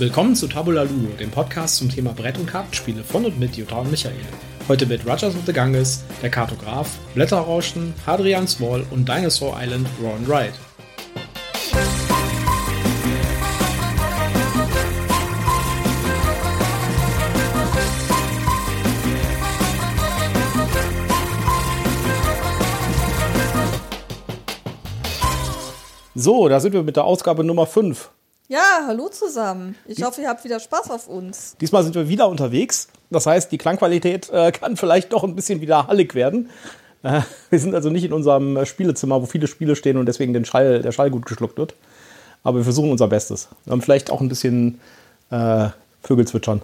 Willkommen zu Tabula Ludo, dem Podcast zum Thema Brett- und Kartenspiele von und mit Jutta und Michael. Heute mit Rogers of the Ganges, der Kartograf, Blätterrauschen, Hadrian's Wall und Dinosaur Island Ron Ride. So, da sind wir mit der Ausgabe Nummer 5. Ja, hallo zusammen. Ich hoffe, ihr habt wieder Spaß auf uns. Diesmal sind wir wieder unterwegs. Das heißt, die Klangqualität äh, kann vielleicht doch ein bisschen wieder hallig werden. Äh, wir sind also nicht in unserem Spielezimmer, wo viele Spiele stehen und deswegen den Schall, der Schall gut geschluckt wird. Aber wir versuchen unser Bestes. Wir haben vielleicht auch ein bisschen äh, Vögel zwitschern.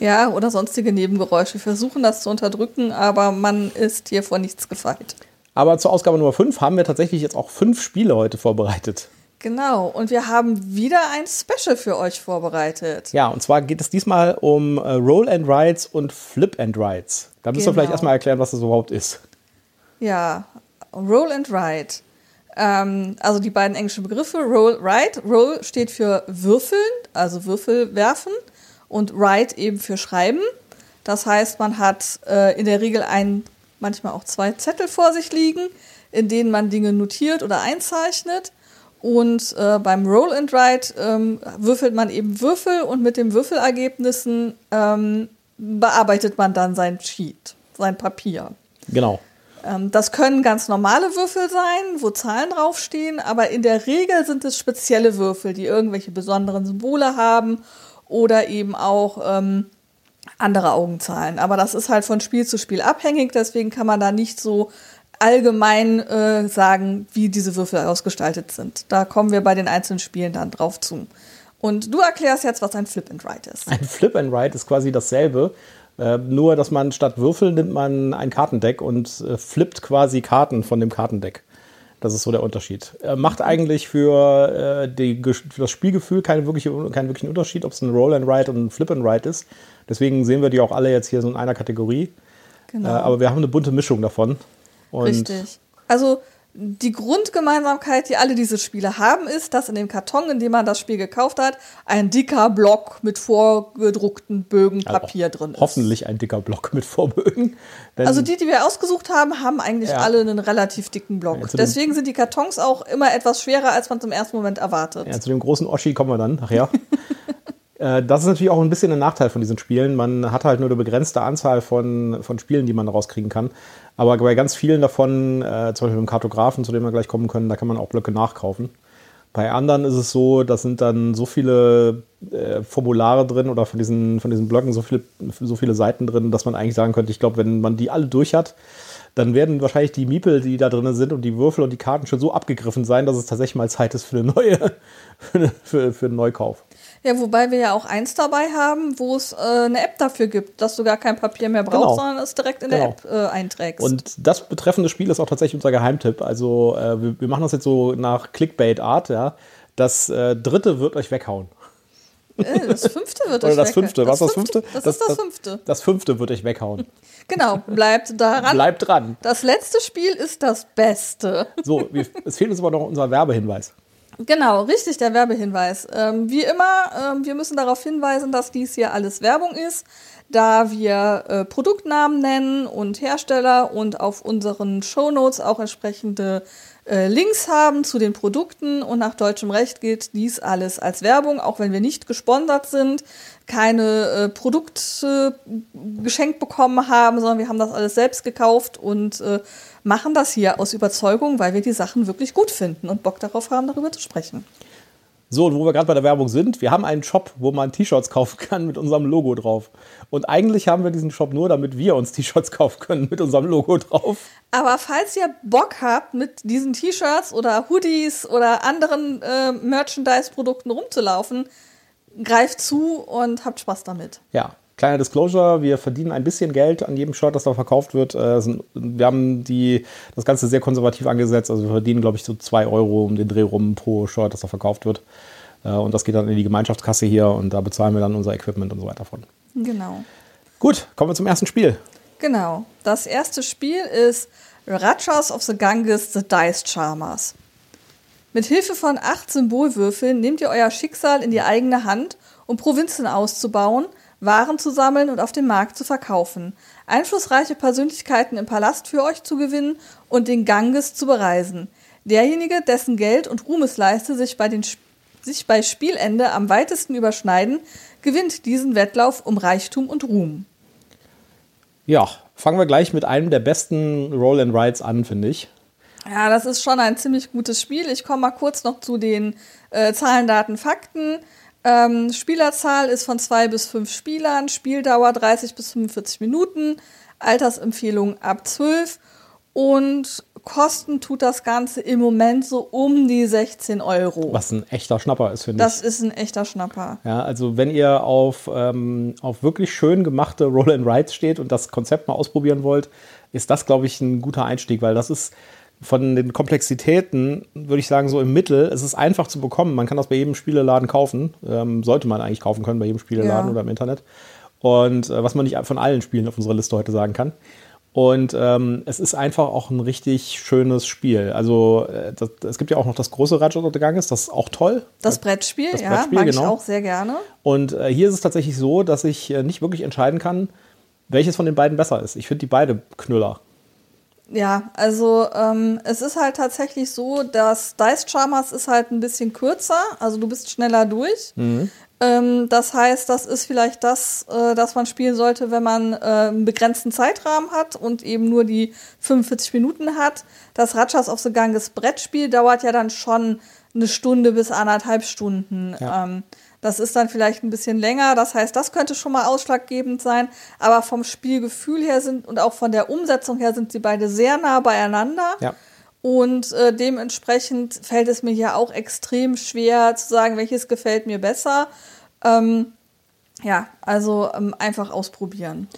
Ja, oder sonstige Nebengeräusche. Wir versuchen das zu unterdrücken, aber man ist hier vor nichts gefeit. Aber zur Ausgabe Nummer 5 haben wir tatsächlich jetzt auch fünf Spiele heute vorbereitet. Genau, und wir haben wieder ein Special für euch vorbereitet. Ja, und zwar geht es diesmal um äh, Roll and Rides und Flip and Rides. Da müssen genau. wir vielleicht erstmal erklären, was das überhaupt ist. Ja, Roll and Ride. Ähm, also die beiden englischen Begriffe, Roll, Ride. Roll steht für Würfeln, also Würfel werfen, und Ride eben für Schreiben. Das heißt, man hat äh, in der Regel ein manchmal auch zwei Zettel vor sich liegen, in denen man Dinge notiert oder einzeichnet. Und äh, beim Roll and Write ähm, würfelt man eben Würfel und mit den Würfelergebnissen ähm, bearbeitet man dann sein Sheet, sein Papier. Genau. Ähm, das können ganz normale Würfel sein, wo Zahlen draufstehen, aber in der Regel sind es spezielle Würfel, die irgendwelche besonderen Symbole haben oder eben auch ähm, andere Augenzahlen. Aber das ist halt von Spiel zu Spiel abhängig, deswegen kann man da nicht so allgemein äh, sagen, wie diese Würfel ausgestaltet sind. Da kommen wir bei den einzelnen Spielen dann drauf zu. Und du erklärst jetzt, was ein Flip and Write ist. Ein Flip and Write ist quasi dasselbe, äh, nur dass man statt Würfel nimmt man ein Kartendeck und äh, flippt quasi Karten von dem Kartendeck. Das ist so der Unterschied. Äh, macht eigentlich für, äh, die, für das Spielgefühl keinen, wirkliche, keinen wirklichen Unterschied, ob es ein Roll and Write und ein Flip and Write ist. Deswegen sehen wir die auch alle jetzt hier so in einer Kategorie. Genau. Äh, aber wir haben eine bunte Mischung davon. Und Richtig. Also die Grundgemeinsamkeit, die alle diese Spiele haben, ist, dass in dem Karton, in dem man das Spiel gekauft hat, ein dicker Block mit vorgedruckten Bögen Papier also drin ist. Hoffentlich ein dicker Block mit Vorbögen. Also die, die wir ausgesucht haben, haben eigentlich ja. alle einen relativ dicken Block. Ja, Deswegen sind die Kartons auch immer etwas schwerer, als man zum ersten Moment erwartet. Ja, zu dem großen Oschi kommen wir dann nachher. Äh, das ist natürlich auch ein bisschen ein Nachteil von diesen Spielen. Man hat halt nur eine begrenzte Anzahl von, von Spielen, die man rauskriegen kann. Aber bei ganz vielen davon, äh, zum Beispiel im Kartografen, zu dem wir gleich kommen können, da kann man auch Blöcke nachkaufen. Bei anderen ist es so, da sind dann so viele äh, Formulare drin oder von diesen, von diesen Blöcken so viele, so viele Seiten drin, dass man eigentlich sagen könnte, ich glaube, wenn man die alle durch hat, dann werden wahrscheinlich die Miepel, die da drin sind und die Würfel und die Karten schon so abgegriffen sein, dass es tatsächlich mal Zeit ist für eine neue, für, für, für einen Neukauf. Ja, wobei wir ja auch eins dabei haben, wo es äh, eine App dafür gibt, dass du gar kein Papier mehr brauchst, genau. sondern es direkt in genau. der App äh, einträgst. Und das betreffende Spiel ist auch tatsächlich unser Geheimtipp. Also äh, wir, wir, machen das jetzt so nach Clickbait-Art, ja. Das äh, dritte wird euch weghauen. Das fünfte wird euch Oder das fünfte. Was das fünfte? Das, das ist das, fünfte. Das, das fünfte wird euch weghauen. Genau, bleibt daran. Bleibt dran. Das letzte Spiel ist das Beste. So, wir, es fehlt uns aber noch unser Werbehinweis. Genau, richtig, der Werbehinweis. Ähm, wie immer, ähm, wir müssen darauf hinweisen, dass dies hier alles Werbung ist, da wir äh, Produktnamen nennen und Hersteller und auf unseren Shownotes auch entsprechende äh, Links haben zu den Produkten und nach deutschem Recht gilt dies alles als Werbung, auch wenn wir nicht gesponsert sind, keine äh, Produkte geschenkt bekommen haben, sondern wir haben das alles selbst gekauft und äh, machen das hier aus Überzeugung, weil wir die Sachen wirklich gut finden und Bock darauf haben, darüber zu sprechen. So, wo wir gerade bei der Werbung sind, wir haben einen Shop, wo man T-Shirts kaufen kann mit unserem Logo drauf. Und eigentlich haben wir diesen Shop nur, damit wir uns T-Shirts kaufen können mit unserem Logo drauf. Aber falls ihr Bock habt, mit diesen T-Shirts oder Hoodies oder anderen äh, Merchandise-Produkten rumzulaufen, greift zu und habt Spaß damit. Ja, Kleiner Disclosure, wir verdienen ein bisschen Geld an jedem Shirt, das da verkauft wird. Äh, wir haben die, das Ganze sehr konservativ angesetzt. Also wir verdienen, glaube ich, so zwei Euro um den Dreh rum pro Shirt, das da verkauft wird. Äh, und das geht dann in die Gemeinschaftskasse hier und da bezahlen wir dann unser Equipment und so weiter von. Genau. Gut, kommen wir zum ersten Spiel. Genau. Das erste Spiel ist Rajas of the Ganges, The Dice Charmers. Mit Hilfe von acht Symbolwürfeln nehmt ihr euer Schicksal in die eigene Hand, um Provinzen auszubauen, Waren zu sammeln und auf dem Markt zu verkaufen, einflussreiche Persönlichkeiten im Palast für euch zu gewinnen und den Ganges zu bereisen. Derjenige, dessen Geld und Ruhmesleiste sich bei, den, sich bei Spielende am weitesten überschneiden, gewinnt diesen Wettlauf um Reichtum und Ruhm. Ja, fangen wir gleich mit einem der besten Roll and Rides an, finde ich. Ja, das ist schon ein ziemlich gutes Spiel. Ich komme mal kurz noch zu den äh, Zahlen, Daten, Fakten. Ähm, Spielerzahl ist von zwei bis fünf Spielern, Spieldauer 30 bis 45 Minuten, Altersempfehlung ab 12 und kosten tut das Ganze im Moment so um die 16 Euro. Was ein echter Schnapper ist, finde ich. Das ist ein echter Schnapper. Ja, also wenn ihr auf, ähm, auf wirklich schön gemachte Roll and Rides steht und das Konzept mal ausprobieren wollt, ist das, glaube ich, ein guter Einstieg, weil das ist von den Komplexitäten, würde ich sagen, so im Mittel. Es ist einfach zu bekommen. Man kann das bei jedem Spieleladen kaufen. Ähm, sollte man eigentlich kaufen können bei jedem Spieleladen ja. oder im Internet. Und äh, was man nicht von allen Spielen auf unserer Liste heute sagen kann. Und ähm, es ist einfach auch ein richtig schönes Spiel. Also äh, das, es gibt ja auch noch das große Ratchet of the Ganges, das ist auch toll. Das Brettspiel, das Brettspiel ja, mag genau. ich auch sehr gerne. Und äh, hier ist es tatsächlich so, dass ich äh, nicht wirklich entscheiden kann, welches von den beiden besser ist. Ich finde die beide Knüller. Ja, also ähm, es ist halt tatsächlich so, dass Dice Charmers ist halt ein bisschen kürzer, also du bist schneller durch. Mhm. Ähm, das heißt, das ist vielleicht das, äh, das man spielen sollte, wenn man äh, einen begrenzten Zeitrahmen hat und eben nur die 45 Minuten hat. Das Ratchas of the Ganges Brettspiel dauert ja dann schon eine Stunde bis anderthalb Stunden. Ja. Ähm, das ist dann vielleicht ein bisschen länger. Das heißt, das könnte schon mal ausschlaggebend sein. Aber vom Spielgefühl her sind und auch von der Umsetzung her sind sie beide sehr nah beieinander. Ja. Und äh, dementsprechend fällt es mir ja auch extrem schwer zu sagen, welches gefällt mir besser. Ähm, ja, also ähm, einfach ausprobieren.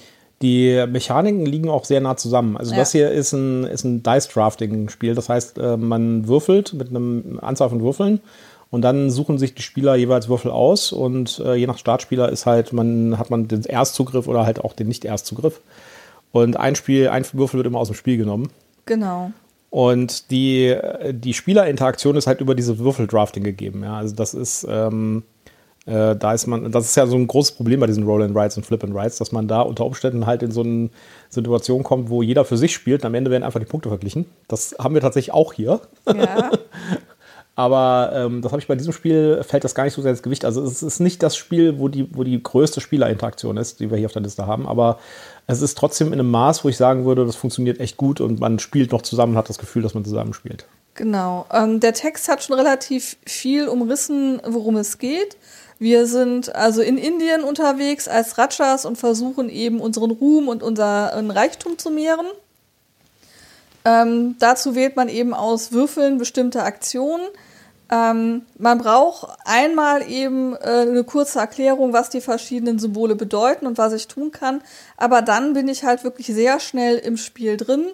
Die Mechaniken liegen auch sehr nah zusammen. Also ja. das hier ist ein, ist ein Dice-Drafting-Spiel. Das heißt, äh, man würfelt mit einem Anzahl von Würfeln und dann suchen sich die Spieler jeweils Würfel aus und äh, je nach Startspieler ist halt, man hat man den Erstzugriff oder halt auch den Nicht-Erstzugriff. Und ein Spiel, ein Würfel wird immer aus dem Spiel genommen. Genau. Und die, die Spielerinteraktion ist halt über diese Würfeldrafting gegeben. Ja, also das ist, ähm, äh, da ist man, das ist ja so ein großes Problem bei diesen Roll and Rides und Flip and Rides, dass man da unter Umständen halt in so eine Situation kommt, wo jeder für sich spielt und am Ende werden einfach die Punkte verglichen. Das haben wir tatsächlich auch hier. Ja. Aber ähm, das habe ich bei diesem Spiel, fällt das gar nicht so sehr ins Gewicht. Also es ist nicht das Spiel, wo die, wo die größte Spielerinteraktion ist, die wir hier auf der Liste haben. Aber es ist trotzdem in einem Maß, wo ich sagen würde, das funktioniert echt gut und man spielt noch zusammen und hat das Gefühl, dass man zusammen spielt. Genau. Ähm, der Text hat schon relativ viel umrissen, worum es geht. Wir sind also in Indien unterwegs als Ratchas und versuchen eben unseren Ruhm und unseren Reichtum zu mehren. Ähm, dazu wählt man eben aus Würfeln bestimmte Aktionen. Ähm, man braucht einmal eben äh, eine kurze Erklärung, was die verschiedenen Symbole bedeuten und was ich tun kann. Aber dann bin ich halt wirklich sehr schnell im Spiel drin.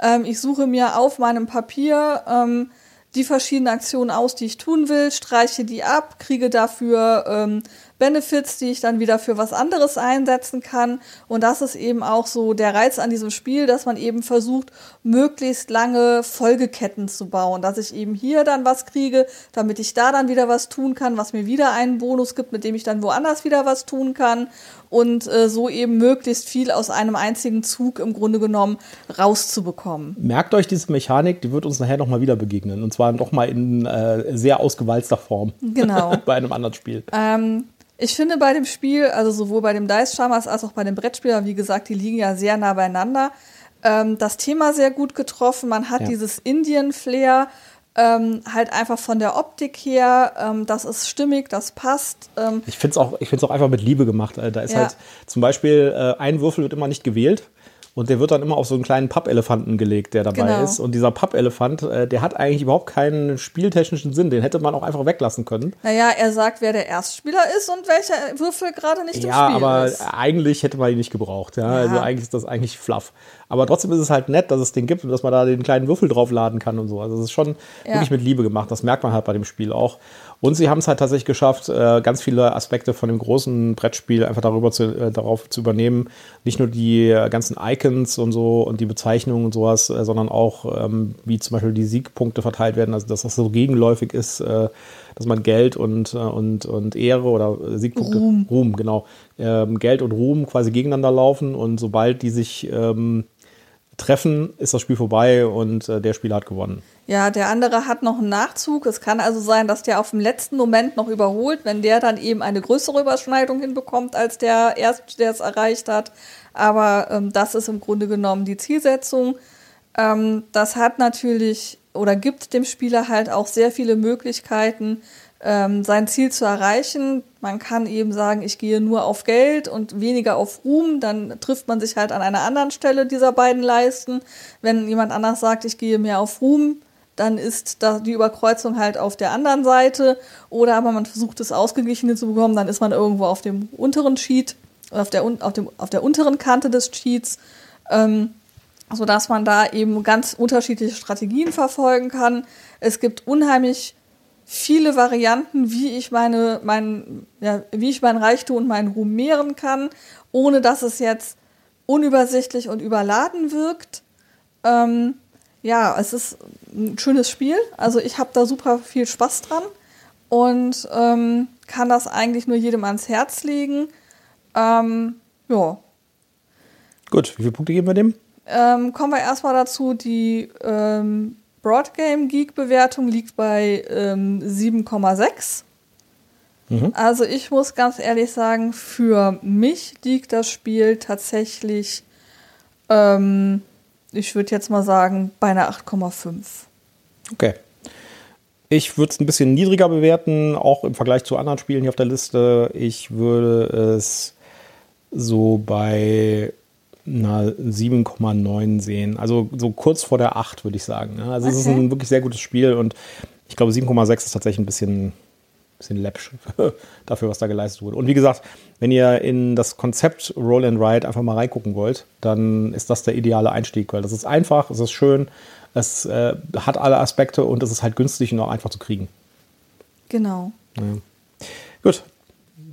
Ähm, ich suche mir auf meinem Papier ähm, die verschiedenen Aktionen aus, die ich tun will, streiche die ab, kriege dafür ähm, Benefits, die ich dann wieder für was anderes einsetzen kann. Und das ist eben auch so der Reiz an diesem Spiel, dass man eben versucht, möglichst lange Folgeketten zu bauen. Dass ich eben hier dann was kriege, damit ich da dann wieder was tun kann, was mir wieder einen Bonus gibt, mit dem ich dann woanders wieder was tun kann. Und äh, so eben möglichst viel aus einem einzigen Zug im Grunde genommen rauszubekommen. Merkt euch diese Mechanik, die wird uns nachher nochmal wieder begegnen. Und zwar nochmal in äh, sehr ausgewalzter Form. Genau. bei einem anderen Spiel. Ähm, ich finde bei dem Spiel, also sowohl bei dem Dice Charmers als auch bei dem Brettspieler, wie gesagt, die liegen ja sehr nah beieinander, ähm, das Thema sehr gut getroffen. Man hat ja. dieses Indien-Flair, ähm, halt einfach von der Optik her, ähm, das ist stimmig, das passt. Ähm. Ich finde es auch, auch einfach mit Liebe gemacht. Da ist ja. halt zum Beispiel äh, ein Würfel wird immer nicht gewählt. Und der wird dann immer auf so einen kleinen Pappelefanten gelegt, der dabei genau. ist. Und dieser Pappelefant, äh, der hat eigentlich überhaupt keinen spieltechnischen Sinn. Den hätte man auch einfach weglassen können. Naja, er sagt, wer der Erstspieler ist und welcher Würfel gerade nicht ja, im Spiel ist. Ja, aber eigentlich hätte man ihn nicht gebraucht. Ja? ja? Also eigentlich ist das eigentlich fluff. Aber trotzdem ist es halt nett, dass es den gibt und dass man da den kleinen Würfel draufladen kann und so. Also es ist schon ja. wirklich mit Liebe gemacht. Das merkt man halt bei dem Spiel auch. Und sie haben es halt tatsächlich geschafft, äh, ganz viele Aspekte von dem großen Brettspiel einfach darüber zu, äh, darauf zu übernehmen. Nicht nur die äh, ganzen Icons und so und die Bezeichnungen und sowas, sondern auch, ähm, wie zum Beispiel die Siegpunkte verteilt werden, also dass das so gegenläufig ist, dass man Geld und, und, und Ehre oder Siegpunkte, Ruhm, Ruhm genau, ähm, Geld und Ruhm quasi gegeneinander laufen und sobald die sich ähm, treffen, ist das Spiel vorbei und der Spieler hat gewonnen. Ja, der andere hat noch einen Nachzug. Es kann also sein, dass der auf dem letzten Moment noch überholt, wenn der dann eben eine größere Überschneidung hinbekommt, als der erst, der es erreicht hat. Aber ähm, das ist im Grunde genommen die Zielsetzung. Ähm, das hat natürlich oder gibt dem Spieler halt auch sehr viele Möglichkeiten, ähm, sein Ziel zu erreichen. Man kann eben sagen, ich gehe nur auf Geld und weniger auf Ruhm, dann trifft man sich halt an einer anderen Stelle dieser beiden Leisten. Wenn jemand anders sagt, ich gehe mehr auf Ruhm, dann ist da die Überkreuzung halt auf der anderen Seite. Oder aber man versucht es ausgeglichen zu bekommen, dann ist man irgendwo auf dem unteren Sheet, auf der, auf dem, auf der unteren Kante des Sheets, ähm, sodass man da eben ganz unterschiedliche Strategien verfolgen kann. Es gibt unheimlich viele Varianten, wie ich meine, mein, ja, wie ich mein Reichtum und meinen Ruhm mehren kann, ohne dass es jetzt unübersichtlich und überladen wirkt. Ähm, ja, es ist ein schönes Spiel. Also ich habe da super viel Spaß dran und ähm, kann das eigentlich nur jedem ans Herz legen. Ähm, ja. Gut, wie viele Punkte geben wir dem? Ähm, kommen wir erstmal dazu, die ähm, Broadgame Geek Bewertung liegt bei 7,6. Ähm, mhm. Also ich muss ganz ehrlich sagen, für mich liegt das Spiel tatsächlich ähm, ich würde jetzt mal sagen, bei einer 8,5. Okay. Ich würde es ein bisschen niedriger bewerten, auch im Vergleich zu anderen Spielen hier auf der Liste. Ich würde es so bei einer 7,9 sehen. Also so kurz vor der 8, würde ich sagen. Also okay. es ist ein wirklich sehr gutes Spiel und ich glaube 7,6 ist tatsächlich ein bisschen bisschen läppsch dafür, was da geleistet wurde. Und wie gesagt, wenn ihr in das Konzept Roll and Ride einfach mal reingucken wollt, dann ist das der ideale Einstieg, weil das ist einfach, es ist schön, es äh, hat alle Aspekte und es ist halt günstig und auch einfach zu kriegen. Genau. Ja. Gut.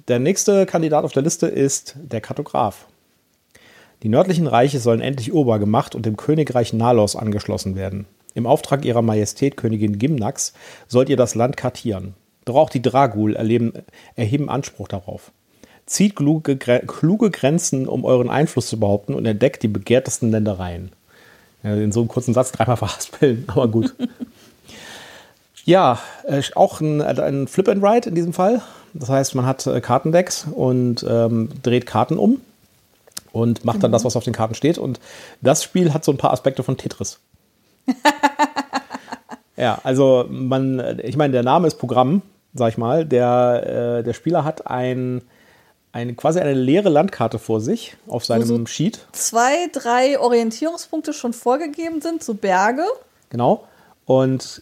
Der nächste Kandidat auf der Liste ist der Kartograf. Die nördlichen Reiche sollen endlich urbar gemacht und dem Königreich Nalos angeschlossen werden. Im Auftrag ihrer Majestät Königin Gimnax sollt ihr das Land kartieren. Doch auch die Dragul erleben, erheben Anspruch darauf. Zieht kluge, kluge Grenzen, um euren Einfluss zu behaupten und entdeckt die begehrtesten Ländereien. Ja, in so einem kurzen Satz dreimal verhaspeln, aber gut. ja, äh, auch ein, ein Flip and Ride in diesem Fall. Das heißt, man hat äh, Kartendecks und ähm, dreht Karten um und macht dann mhm. das, was auf den Karten steht. Und das Spiel hat so ein paar Aspekte von Tetris. ja, also man, ich meine, der Name ist Programm sag ich mal. Der, äh, der Spieler hat ein, eine, quasi eine leere Landkarte vor sich auf seinem so Sheet. Zwei, drei Orientierungspunkte schon vorgegeben sind, so Berge. Genau. Und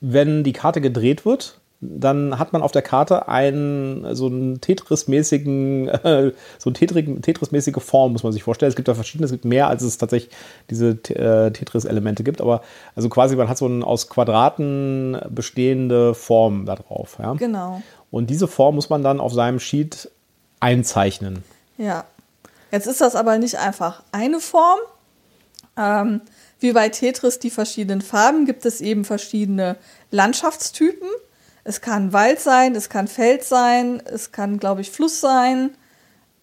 wenn die Karte gedreht wird, dann hat man auf der Karte einen so einen Tetris-mäßigen, äh, so eine Tetris-mäßige Form, muss man sich vorstellen. Es gibt da verschiedene, es gibt mehr, als es tatsächlich diese äh, Tetris-Elemente gibt, aber also quasi man hat so eine aus Quadraten bestehende Form da drauf. Ja? Genau. Und diese Form muss man dann auf seinem Sheet einzeichnen. Ja. Jetzt ist das aber nicht einfach eine Form. Ähm, wie bei Tetris die verschiedenen Farben gibt es eben verschiedene Landschaftstypen. Es kann Wald sein, es kann Feld sein, es kann, glaube ich, Fluss sein,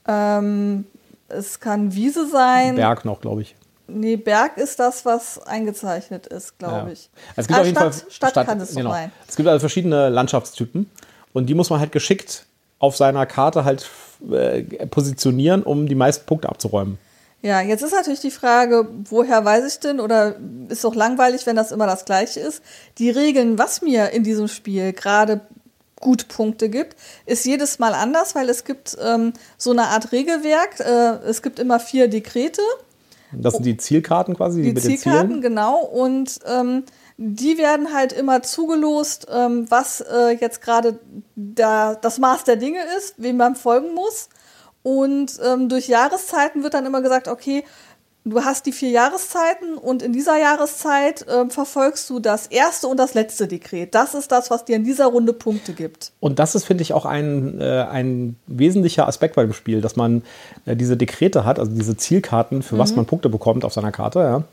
ähm, es kann Wiese sein. Berg noch, glaube ich. Nee, Berg ist das, was eingezeichnet ist, glaube ja. ich. Es gibt ah, auf jeden Stadt, Fall Stadt, Stadt kann es genau. sein. Es gibt also verschiedene Landschaftstypen und die muss man halt geschickt auf seiner Karte halt äh, positionieren, um die meisten Punkte abzuräumen. Ja, jetzt ist natürlich die Frage, woher weiß ich denn, oder ist doch langweilig, wenn das immer das Gleiche ist. Die Regeln, was mir in diesem Spiel gerade gut Punkte gibt, ist jedes Mal anders, weil es gibt ähm, so eine Art Regelwerk. Äh, es gibt immer vier Dekrete. Das sind die Zielkarten quasi, die, die Zielkarten, genau. Und ähm, die werden halt immer zugelost, ähm, was äh, jetzt gerade da das Maß der Dinge ist, wem man folgen muss. Und ähm, durch Jahreszeiten wird dann immer gesagt, okay, du hast die vier Jahreszeiten und in dieser Jahreszeit äh, verfolgst du das erste und das letzte Dekret. Das ist das, was dir in dieser Runde Punkte gibt. Und das ist, finde ich, auch ein, äh, ein wesentlicher Aspekt bei dem Spiel, dass man äh, diese Dekrete hat, also diese Zielkarten, für mhm. was man Punkte bekommt auf seiner Karte. Ja.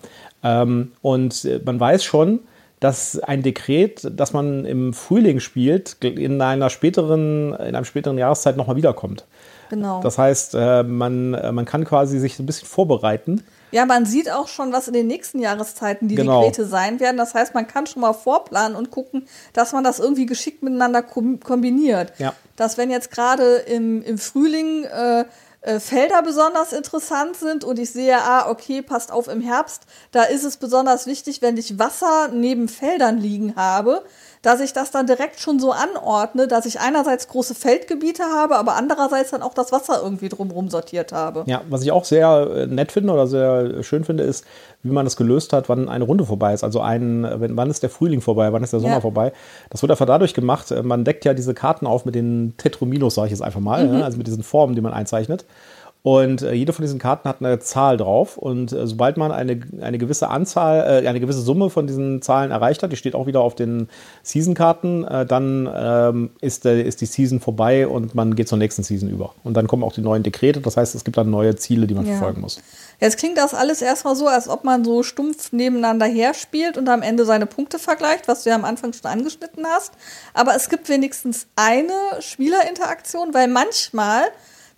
Ähm, und äh, man weiß schon, dass ein Dekret, das man im Frühling spielt, in einer späteren, in einer späteren Jahreszeit nochmal wiederkommt. Genau. Das heißt, äh, man, äh, man kann quasi sich so ein bisschen vorbereiten. Ja, man sieht auch schon, was in den nächsten Jahreszeiten die genau. Dekrete sein werden. Das heißt, man kann schon mal vorplanen und gucken, dass man das irgendwie geschickt miteinander kombiniert. Ja. Dass wenn jetzt gerade im, im Frühling äh, äh, Felder besonders interessant sind und ich sehe, ah, okay, passt auf im Herbst, da ist es besonders wichtig, wenn ich Wasser neben Feldern liegen habe, dass ich das dann direkt schon so anordne, dass ich einerseits große Feldgebiete habe, aber andererseits dann auch das Wasser irgendwie drumherum sortiert habe. Ja, was ich auch sehr äh, nett finde oder sehr schön finde, ist, wie man das gelöst hat, wann eine Runde vorbei ist. Also ein, wann ist der Frühling vorbei, wann ist der Sommer ja. vorbei. Das wird einfach dadurch gemacht, äh, man deckt ja diese Karten auf mit den Tetrominos, sage ich jetzt einfach mal, mhm. also mit diesen Formen, die man einzeichnet. Und äh, jede von diesen Karten hat eine Zahl drauf. Und äh, sobald man eine, eine gewisse Anzahl, äh, eine gewisse Summe von diesen Zahlen erreicht hat, die steht auch wieder auf den Season-Karten, äh, dann ähm, ist, ist die Season vorbei und man geht zur nächsten Season über. Und dann kommen auch die neuen Dekrete. Das heißt, es gibt dann neue Ziele, die man ja. verfolgen muss. Jetzt klingt das alles erstmal so, als ob man so stumpf nebeneinander herspielt und am Ende seine Punkte vergleicht, was du ja am Anfang schon angeschnitten hast. Aber es gibt wenigstens eine Spielerinteraktion, weil manchmal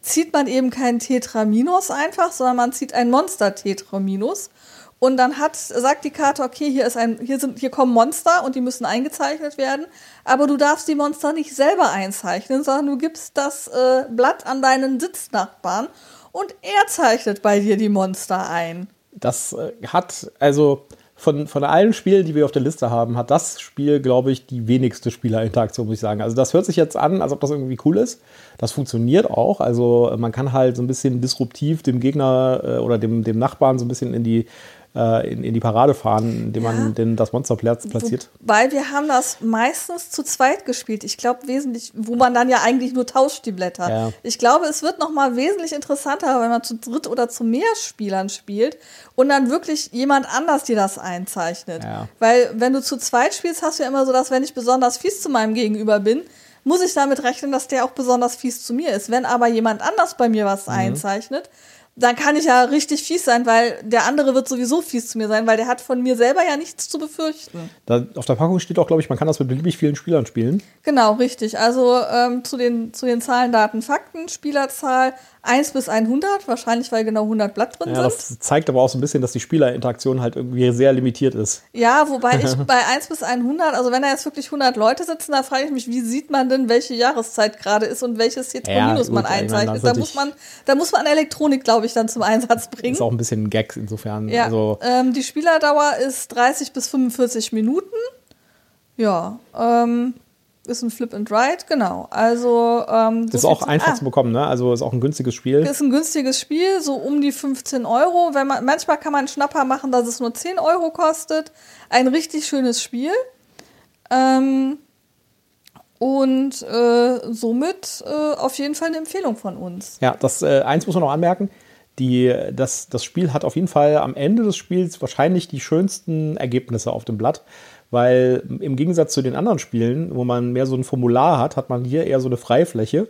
zieht man eben kein Tetraminus einfach, sondern man zieht ein Monster-Tetraminus. Und dann hat, sagt die Karte, okay, hier, ist ein, hier, sind, hier kommen Monster und die müssen eingezeichnet werden. Aber du darfst die Monster nicht selber einzeichnen, sondern du gibst das äh, Blatt an deinen Sitznachbarn und er zeichnet bei dir die Monster ein. Das äh, hat, also von, von allen Spielen, die wir auf der Liste haben, hat das Spiel, glaube ich, die wenigste Spielerinteraktion, muss ich sagen. Also das hört sich jetzt an, als ob das irgendwie cool ist. Das funktioniert auch. Also man kann halt so ein bisschen disruptiv dem Gegner äh, oder dem, dem Nachbarn so ein bisschen in die äh, in, in die Parade fahren, indem ja. man den, das Monster platziert. Weil wir haben das meistens zu zweit gespielt. Ich glaube wesentlich, wo man dann ja eigentlich nur tauscht die Blätter. Ja. Ich glaube, es wird noch mal wesentlich interessanter, wenn man zu dritt oder zu mehr Spielern spielt und dann wirklich jemand anders dir das einzeichnet. Ja. Weil wenn du zu zweit spielst, hast du ja immer so, dass wenn ich besonders fies zu meinem Gegenüber bin, muss ich damit rechnen, dass der auch besonders fies zu mir ist. Wenn aber jemand anders bei mir was mhm. einzeichnet, dann kann ich ja richtig fies sein, weil der andere wird sowieso fies zu mir sein, weil der hat von mir selber ja nichts zu befürchten. Da, auf der Packung steht auch, glaube ich, man kann das mit beliebig vielen Spielern spielen. Genau, richtig. Also ähm, zu, den, zu den Zahlen, Daten, Fakten, Spielerzahl 1 bis 100, wahrscheinlich weil genau 100 Blatt drin ja, sind. Das zeigt aber auch so ein bisschen, dass die Spielerinteraktion halt irgendwie sehr limitiert ist. Ja, wobei ich bei 1 bis 100, also wenn da jetzt wirklich 100 Leute sitzen, da frage ich mich, wie sieht man denn, welche Jahreszeit gerade ist und welches Heterominus ja, man einzeichnet. da, muss man, da muss man Elektronik, glaube ich, dann zum Einsatz bringen. Ist auch ein bisschen ein Gag insofern. Ja, also ähm, die Spielerdauer ist 30 bis 45 Minuten. Ja, ähm, ist ein Flip and Ride, genau. Also ähm, so ist auch einfach ah, zu bekommen, ne? Also ist auch ein günstiges Spiel. Ist ein günstiges Spiel, so um die 15 Euro. Wenn man manchmal kann man einen Schnapper machen, dass es nur 10 Euro kostet. Ein richtig schönes Spiel. Ähm, und äh, somit äh, auf jeden Fall eine Empfehlung von uns. Ja, das äh, eins muss man noch anmerken. Die, das, das Spiel hat auf jeden Fall am Ende des Spiels wahrscheinlich die schönsten Ergebnisse auf dem Blatt weil im Gegensatz zu den anderen Spielen, wo man mehr so ein Formular hat, hat man hier eher so eine Freifläche.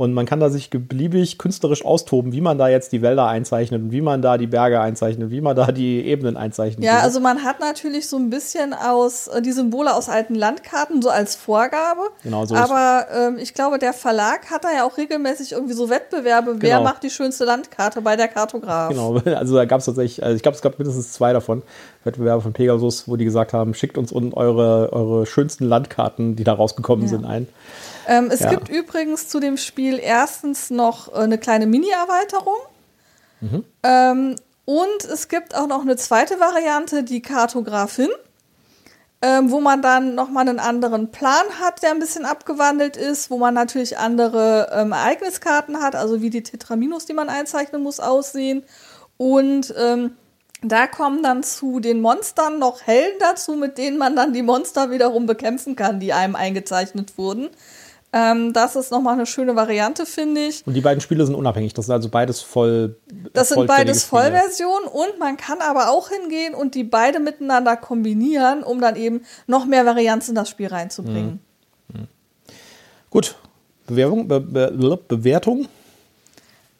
Und man kann da sich beliebig künstlerisch austoben, wie man da jetzt die Wälder einzeichnet und wie man da die Berge einzeichnet, wie man da die Ebenen einzeichnet. Ja, also man hat natürlich so ein bisschen aus äh, die Symbole aus alten Landkarten so als Vorgabe. Genau so. Aber ähm, ich glaube, der Verlag hat da ja auch regelmäßig irgendwie so Wettbewerbe, genau. wer macht die schönste Landkarte bei der Kartograf. Genau, also da gab es tatsächlich, also ich glaube, es gab mindestens zwei davon, Wettbewerbe von Pegasus, wo die gesagt haben, schickt uns eure, eure schönsten Landkarten, die da rausgekommen ja. sind, ein. Ähm, es ja. gibt übrigens zu dem Spiel erstens noch äh, eine kleine Mini-Erweiterung. Mhm. Ähm, und es gibt auch noch eine zweite Variante, die Kartografin, ähm, wo man dann nochmal einen anderen Plan hat, der ein bisschen abgewandelt ist, wo man natürlich andere ähm, Ereigniskarten hat, also wie die Tetraminus, die man einzeichnen muss, aussehen. Und ähm, da kommen dann zu den Monstern noch Helden dazu, mit denen man dann die Monster wiederum bekämpfen kann, die einem eingezeichnet wurden. Ähm, das ist nochmal eine schöne Variante, finde ich. Und die beiden Spiele sind unabhängig. Das sind also beides voll. Das sind beides Vollversionen und man kann aber auch hingehen und die beide miteinander kombinieren, um dann eben noch mehr Varianz in das Spiel reinzubringen. Mhm. Mhm. Gut. Bewerbung, Be Be Bewertung?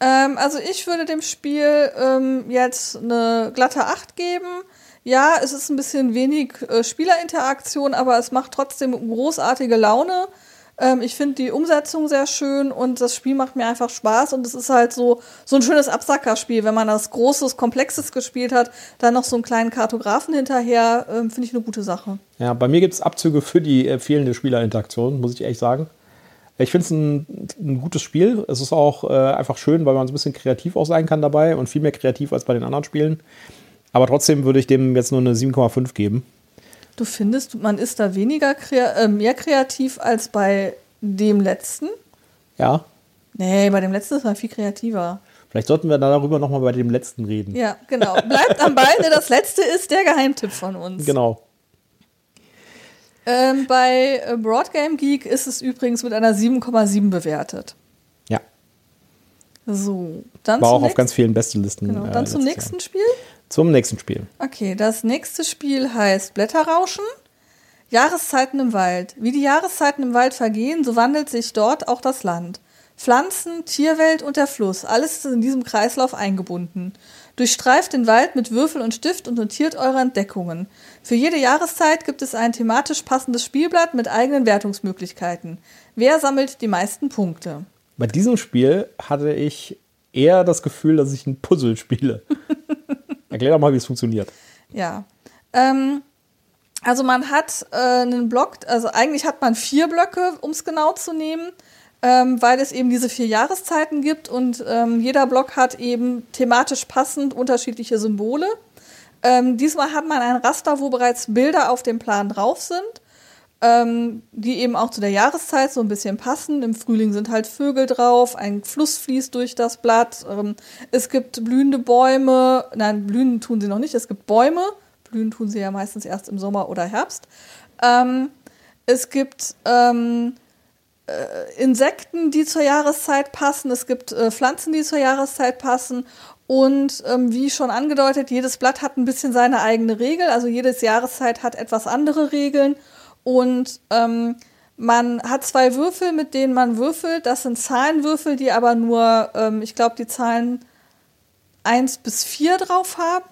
Ähm, also ich würde dem Spiel ähm, jetzt eine glatte 8 geben. Ja, es ist ein bisschen wenig äh, Spielerinteraktion, aber es macht trotzdem großartige Laune. Ähm, ich finde die Umsetzung sehr schön und das Spiel macht mir einfach Spaß und es ist halt so, so ein schönes Absackerspiel. Wenn man das Großes, Komplexes gespielt hat, dann noch so einen kleinen Kartografen hinterher, ähm, finde ich eine gute Sache. Ja, bei mir gibt es Abzüge für die äh, fehlende Spielerinteraktion, muss ich ehrlich sagen. Ich finde es ein, ein, gutes Spiel. Es ist auch äh, einfach schön, weil man so ein bisschen kreativ auch sein kann dabei und viel mehr kreativ als bei den anderen Spielen. Aber trotzdem würde ich dem jetzt nur eine 7,5 geben. Du findest, man ist da weniger äh, mehr kreativ als bei dem letzten? Ja. Nee, bei dem letzten ist man viel kreativer. Vielleicht sollten wir darüber nochmal bei dem letzten reden. Ja, genau. Bleibt am Ball, das letzte ist der Geheimtipp von uns. Genau. Ähm, bei äh, Broadgame Geek ist es übrigens mit einer 7,7 bewertet. Ja. So, dann War auch auf ganz vielen Bestelisten. Genau, dann äh, zum nächsten Jahr. Spiel. Zum nächsten Spiel. Okay, das nächste Spiel heißt Blätterrauschen. Jahreszeiten im Wald. Wie die Jahreszeiten im Wald vergehen, so wandelt sich dort auch das Land. Pflanzen, Tierwelt und der Fluss, alles ist in diesem Kreislauf eingebunden. Durchstreift den Wald mit Würfel und Stift und notiert eure Entdeckungen. Für jede Jahreszeit gibt es ein thematisch passendes Spielblatt mit eigenen Wertungsmöglichkeiten. Wer sammelt die meisten Punkte? Bei diesem Spiel hatte ich eher das Gefühl, dass ich ein Puzzle spiele. Erklär doch mal, wie es funktioniert. Ja. Ähm, also man hat äh, einen Block, also eigentlich hat man vier Blöcke, um es genau zu nehmen, ähm, weil es eben diese vier Jahreszeiten gibt und ähm, jeder Block hat eben thematisch passend unterschiedliche Symbole. Ähm, diesmal hat man ein Raster, wo bereits Bilder auf dem Plan drauf sind, ähm, die eben auch zu der Jahreszeit so ein bisschen passen. Im Frühling sind halt Vögel drauf, ein Fluss fließt durch das Blatt, ähm, es gibt blühende Bäume, nein, blühen tun sie noch nicht, es gibt Bäume, blühen tun sie ja meistens erst im Sommer oder Herbst. Ähm, es gibt ähm, äh, Insekten, die zur Jahreszeit passen, es gibt äh, Pflanzen, die zur Jahreszeit passen und ähm, wie schon angedeutet, jedes Blatt hat ein bisschen seine eigene Regel. Also jedes Jahreszeit hat etwas andere Regeln. Und ähm, man hat zwei Würfel, mit denen man würfelt. Das sind Zahlenwürfel, die aber nur, ähm, ich glaube, die Zahlen 1 bis 4 drauf haben.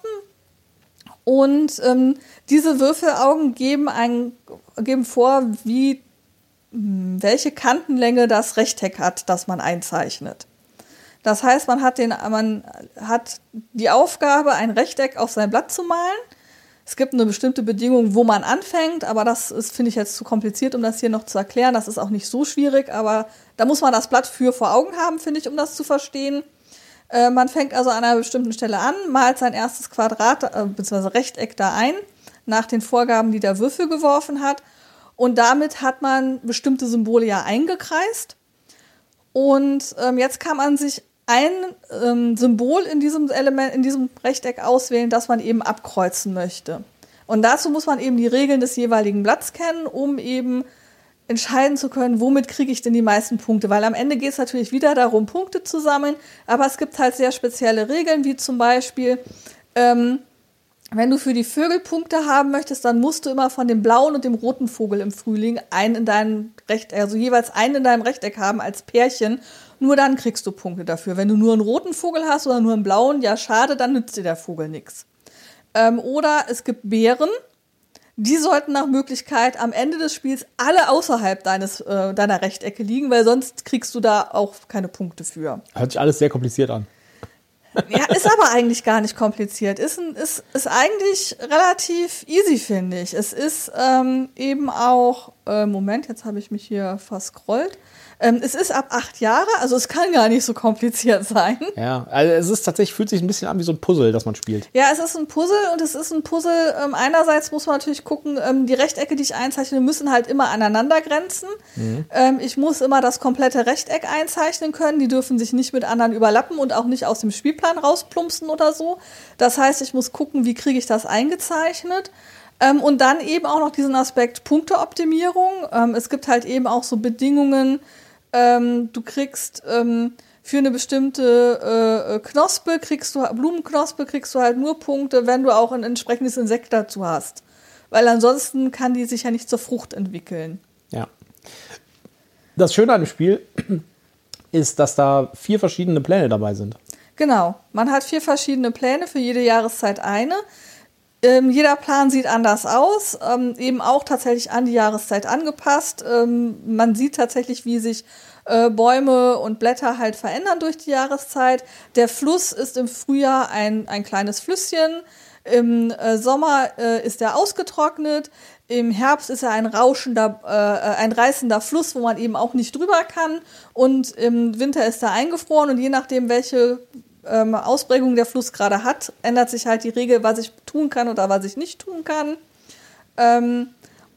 Und ähm, diese Würfelaugen geben, ein, geben vor, wie, hm, welche Kantenlänge das Rechteck hat, das man einzeichnet. Das heißt, man hat, den, man hat die Aufgabe, ein Rechteck auf sein Blatt zu malen es gibt eine bestimmte Bedingung, wo man anfängt, aber das ist, finde ich, jetzt zu kompliziert, um das hier noch zu erklären. Das ist auch nicht so schwierig, aber da muss man das Blatt für vor Augen haben, finde ich, um das zu verstehen. Äh, man fängt also an einer bestimmten Stelle an, malt sein erstes Quadrat äh, bzw. Rechteck da ein, nach den Vorgaben, die der Würfel geworfen hat. Und damit hat man bestimmte Symbole ja eingekreist. Und ähm, jetzt kann man sich ein ähm, Symbol in diesem Element, in diesem Rechteck auswählen, das man eben abkreuzen möchte. Und dazu muss man eben die Regeln des jeweiligen Blatts kennen, um eben entscheiden zu können, womit kriege ich denn die meisten Punkte. Weil am Ende geht es natürlich wieder darum, Punkte zu sammeln, aber es gibt halt sehr spezielle Regeln, wie zum Beispiel, ähm, wenn du für die Vögel Punkte haben möchtest, dann musst du immer von dem blauen und dem roten Vogel im Frühling einen in deinem Rechteck, also jeweils einen in deinem Rechteck haben als Pärchen. Nur dann kriegst du Punkte dafür. Wenn du nur einen roten Vogel hast oder nur einen blauen, ja schade, dann nützt dir der Vogel nichts. Ähm, oder es gibt Bären. Die sollten nach Möglichkeit am Ende des Spiels alle außerhalb deines, äh, deiner Rechtecke liegen, weil sonst kriegst du da auch keine Punkte für. Hört sich alles sehr kompliziert an. Ja, ist aber eigentlich gar nicht kompliziert. Ist, ein, ist, ist eigentlich relativ easy, finde ich. Es ist ähm, eben auch, äh, Moment, jetzt habe ich mich hier verscrollt. Ähm, es ist ab acht Jahre, also es kann gar nicht so kompliziert sein. Ja, also es ist tatsächlich, fühlt sich ein bisschen an wie so ein Puzzle, das man spielt. Ja, es ist ein Puzzle und es ist ein Puzzle. Ähm, einerseits muss man natürlich gucken, ähm, die Rechtecke, die ich einzeichne, müssen halt immer aneinander grenzen. Mhm. Ähm, ich muss immer das komplette Rechteck einzeichnen können. Die dürfen sich nicht mit anderen überlappen und auch nicht aus dem Spielplan rausplumpsen oder so. Das heißt, ich muss gucken, wie kriege ich das eingezeichnet. Ähm, und dann eben auch noch diesen Aspekt Punkteoptimierung. Ähm, es gibt halt eben auch so Bedingungen, ähm, du kriegst ähm, für eine bestimmte äh, Knospe, kriegst du, Blumenknospe, kriegst du halt nur Punkte, wenn du auch ein entsprechendes Insekt dazu hast. Weil ansonsten kann die sich ja nicht zur Frucht entwickeln. Ja. Das Schöne an dem Spiel ist, dass da vier verschiedene Pläne dabei sind. Genau. Man hat vier verschiedene Pläne, für jede Jahreszeit eine. Ähm, jeder Plan sieht anders aus, ähm, eben auch tatsächlich an die Jahreszeit angepasst. Ähm, man sieht tatsächlich, wie sich äh, Bäume und Blätter halt verändern durch die Jahreszeit. Der Fluss ist im Frühjahr ein, ein kleines Flüsschen. Im äh, Sommer äh, ist er ausgetrocknet. Im Herbst ist er ein rauschender, äh, ein reißender Fluss, wo man eben auch nicht drüber kann. Und im Winter ist er eingefroren. Und je nachdem, welche ähm, Ausprägung der Fluss gerade hat, ändert sich halt die Regel, was ich tun kann oder was ich nicht tun kann. Ähm,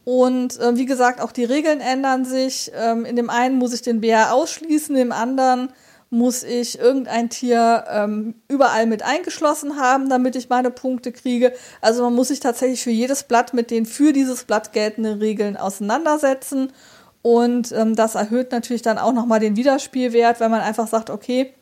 und äh, wie gesagt, auch die Regeln ändern sich. Ähm, in dem einen muss ich den Bär ausschließen, im anderen muss ich irgendein Tier ähm, überall mit eingeschlossen haben, damit ich meine Punkte kriege. Also man muss sich tatsächlich für jedes Blatt mit den für dieses Blatt geltenden Regeln auseinandersetzen. Und ähm, das erhöht natürlich dann auch nochmal den Wiederspielwert, wenn man einfach sagt, okay,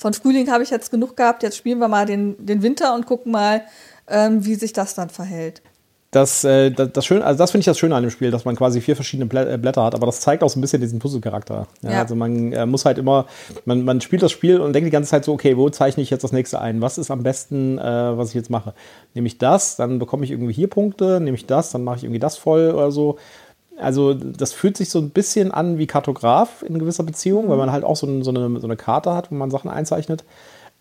von Frühling habe ich jetzt genug gehabt, jetzt spielen wir mal den, den Winter und gucken mal, ähm, wie sich das dann verhält. Das, äh, das, das, schön, also das finde ich das Schöne an dem Spiel, dass man quasi vier verschiedene äh, Blätter hat, aber das zeigt auch so ein bisschen diesen Puzzle-Charakter. Ja, ja. Also man äh, muss halt immer, man, man spielt das Spiel und denkt die ganze Zeit so, okay, wo zeichne ich jetzt das nächste ein? Was ist am besten, äh, was ich jetzt mache? Nehme ich das, dann bekomme ich irgendwie hier Punkte, nehme ich das, dann mache ich irgendwie das voll oder so. Also das fühlt sich so ein bisschen an wie Kartograf in gewisser Beziehung, weil man halt auch so, ein, so, eine, so eine Karte hat, wo man Sachen einzeichnet.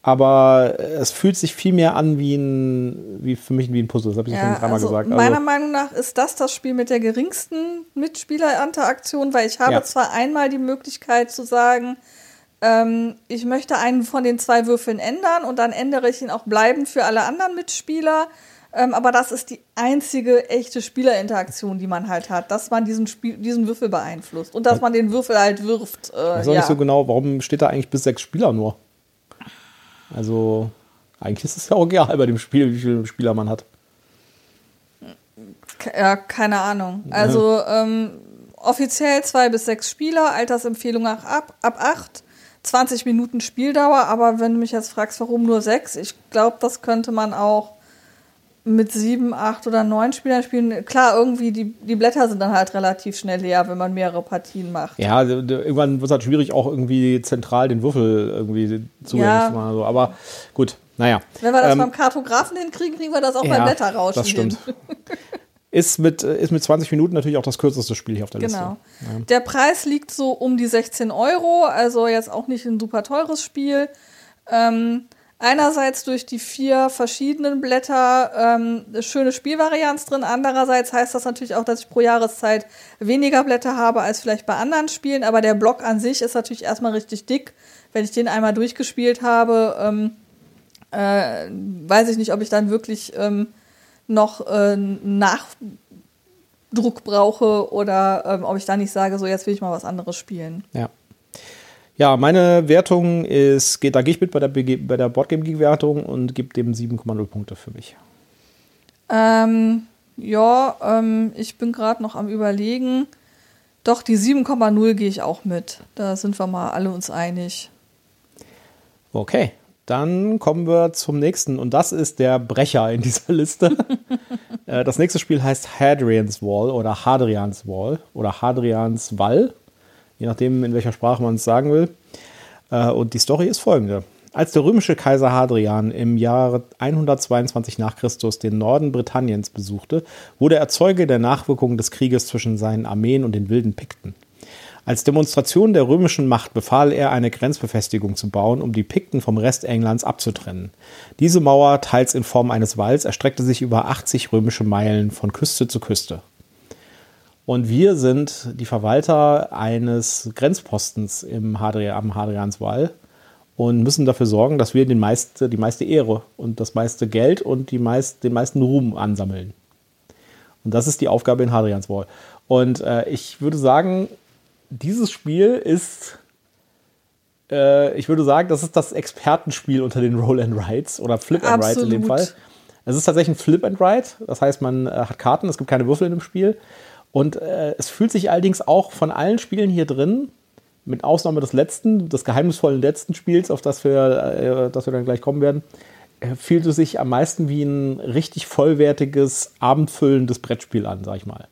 Aber es fühlt sich viel mehr an wie ein, wie für mich wie ein Puzzle. Das habe ich ja, schon dreimal also gesagt. Also meiner Meinung nach ist das das Spiel mit der geringsten Mitspielerinteraktion, weil ich habe ja. zwar einmal die Möglichkeit zu sagen, ähm, ich möchte einen von den zwei Würfeln ändern und dann ändere ich ihn auch bleibend für alle anderen Mitspieler. Ähm, aber das ist die einzige echte Spielerinteraktion, die man halt hat, dass man diesen, Spiel, diesen Würfel beeinflusst und dass man den Würfel halt wirft. Äh, ich weiß auch ja. nicht so genau, warum steht da eigentlich bis sechs Spieler nur? Also eigentlich ist es ja auch egal bei dem Spiel, wie viele Spieler man hat. Ja, keine Ahnung. Also ähm, offiziell zwei bis sechs Spieler, Altersempfehlung ab, ab acht. 20 Minuten Spieldauer, aber wenn du mich jetzt fragst, warum nur sechs, ich glaube, das könnte man auch mit sieben, acht oder neun Spielern spielen. Klar, irgendwie die, die Blätter sind dann halt relativ schnell leer, wenn man mehrere Partien macht. Ja, irgendwann wird es halt schwierig, auch irgendwie zentral den Würfel irgendwie zugänglich ja. zu machen. Aber gut, naja. Wenn wir das ähm, beim Kartografen hinkriegen, kriegen wir das auch ja, beim Blätterrauschen Das stimmt. ist, mit, ist mit 20 Minuten natürlich auch das kürzeste Spiel hier auf der genau. Liste. Genau. Ja. Der Preis liegt so um die 16 Euro, also jetzt auch nicht ein super teures Spiel. Ähm, einerseits durch die vier verschiedenen Blätter ähm, schöne Spielvarianz drin. Andererseits heißt das natürlich auch, dass ich pro Jahreszeit weniger Blätter habe als vielleicht bei anderen Spielen. Aber der Block an sich ist natürlich erstmal richtig dick. Wenn ich den einmal durchgespielt habe, ähm, äh, weiß ich nicht, ob ich dann wirklich ähm, noch äh, Nachdruck brauche oder ähm, ob ich dann nicht sage, so jetzt will ich mal was anderes spielen. Ja. Ja, meine Wertung ist, geht, da gehe ich mit bei der, bei der Boardgame Geek Wertung und gebe dem 7,0 Punkte für mich. Ähm, ja, ähm, ich bin gerade noch am überlegen. Doch, die 7,0 gehe ich auch mit. Da sind wir mal alle uns einig. Okay, dann kommen wir zum nächsten und das ist der Brecher in dieser Liste. Äh, das nächste Spiel heißt Hadrian's Wall oder Hadrians Wall oder Hadrians Wall je nachdem, in welcher Sprache man es sagen will. Äh, und die Story ist folgende. Als der römische Kaiser Hadrian im Jahre 122 nach Christus den Norden Britanniens besuchte, wurde er Zeuge der Nachwirkungen des Krieges zwischen seinen Armeen und den wilden Pikten. Als Demonstration der römischen Macht befahl er, eine Grenzbefestigung zu bauen, um die Pikten vom Rest Englands abzutrennen. Diese Mauer, teils in Form eines Walls, erstreckte sich über 80 römische Meilen von Küste zu Küste. Und wir sind die Verwalter eines Grenzpostens im Hadri am Hadrianswall und müssen dafür sorgen, dass wir den meiste, die meiste Ehre und das meiste Geld und die meist, den meisten Ruhm ansammeln. Und das ist die Aufgabe in Hadrianswall. Und äh, ich würde sagen, dieses Spiel ist, äh, ich würde sagen, das ist das Expertenspiel unter den Roll and Rides oder Flip and Rides in dem Fall. Es ist tatsächlich ein Flip and Ride. Das heißt, man äh, hat Karten, es gibt keine Würfel in dem Spiel. Und äh, es fühlt sich allerdings auch von allen Spielen hier drin, mit Ausnahme des letzten, des geheimnisvollen letzten Spiels, auf das wir, äh, das wir dann gleich kommen werden, äh, fühlt es sich am meisten wie ein richtig vollwertiges, abendfüllendes Brettspiel an, sag ich mal.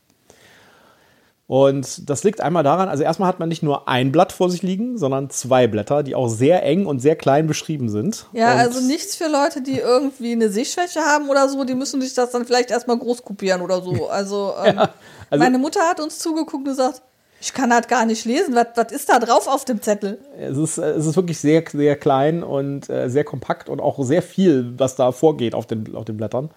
Und das liegt einmal daran, also erstmal hat man nicht nur ein Blatt vor sich liegen, sondern zwei Blätter, die auch sehr eng und sehr klein beschrieben sind. Ja, und also nichts für Leute, die irgendwie eine Sehschwäche haben oder so, die müssen sich das dann vielleicht erstmal groß kopieren oder so. Also, ähm, Ja, also- meine Mutter hat uns zugeguckt und gesagt, ich kann das gar nicht lesen. Was, was ist da drauf auf dem Zettel? Es ist, äh, es ist wirklich sehr, sehr klein und äh, sehr kompakt und auch sehr viel, was da vorgeht auf den, auf den Blättern.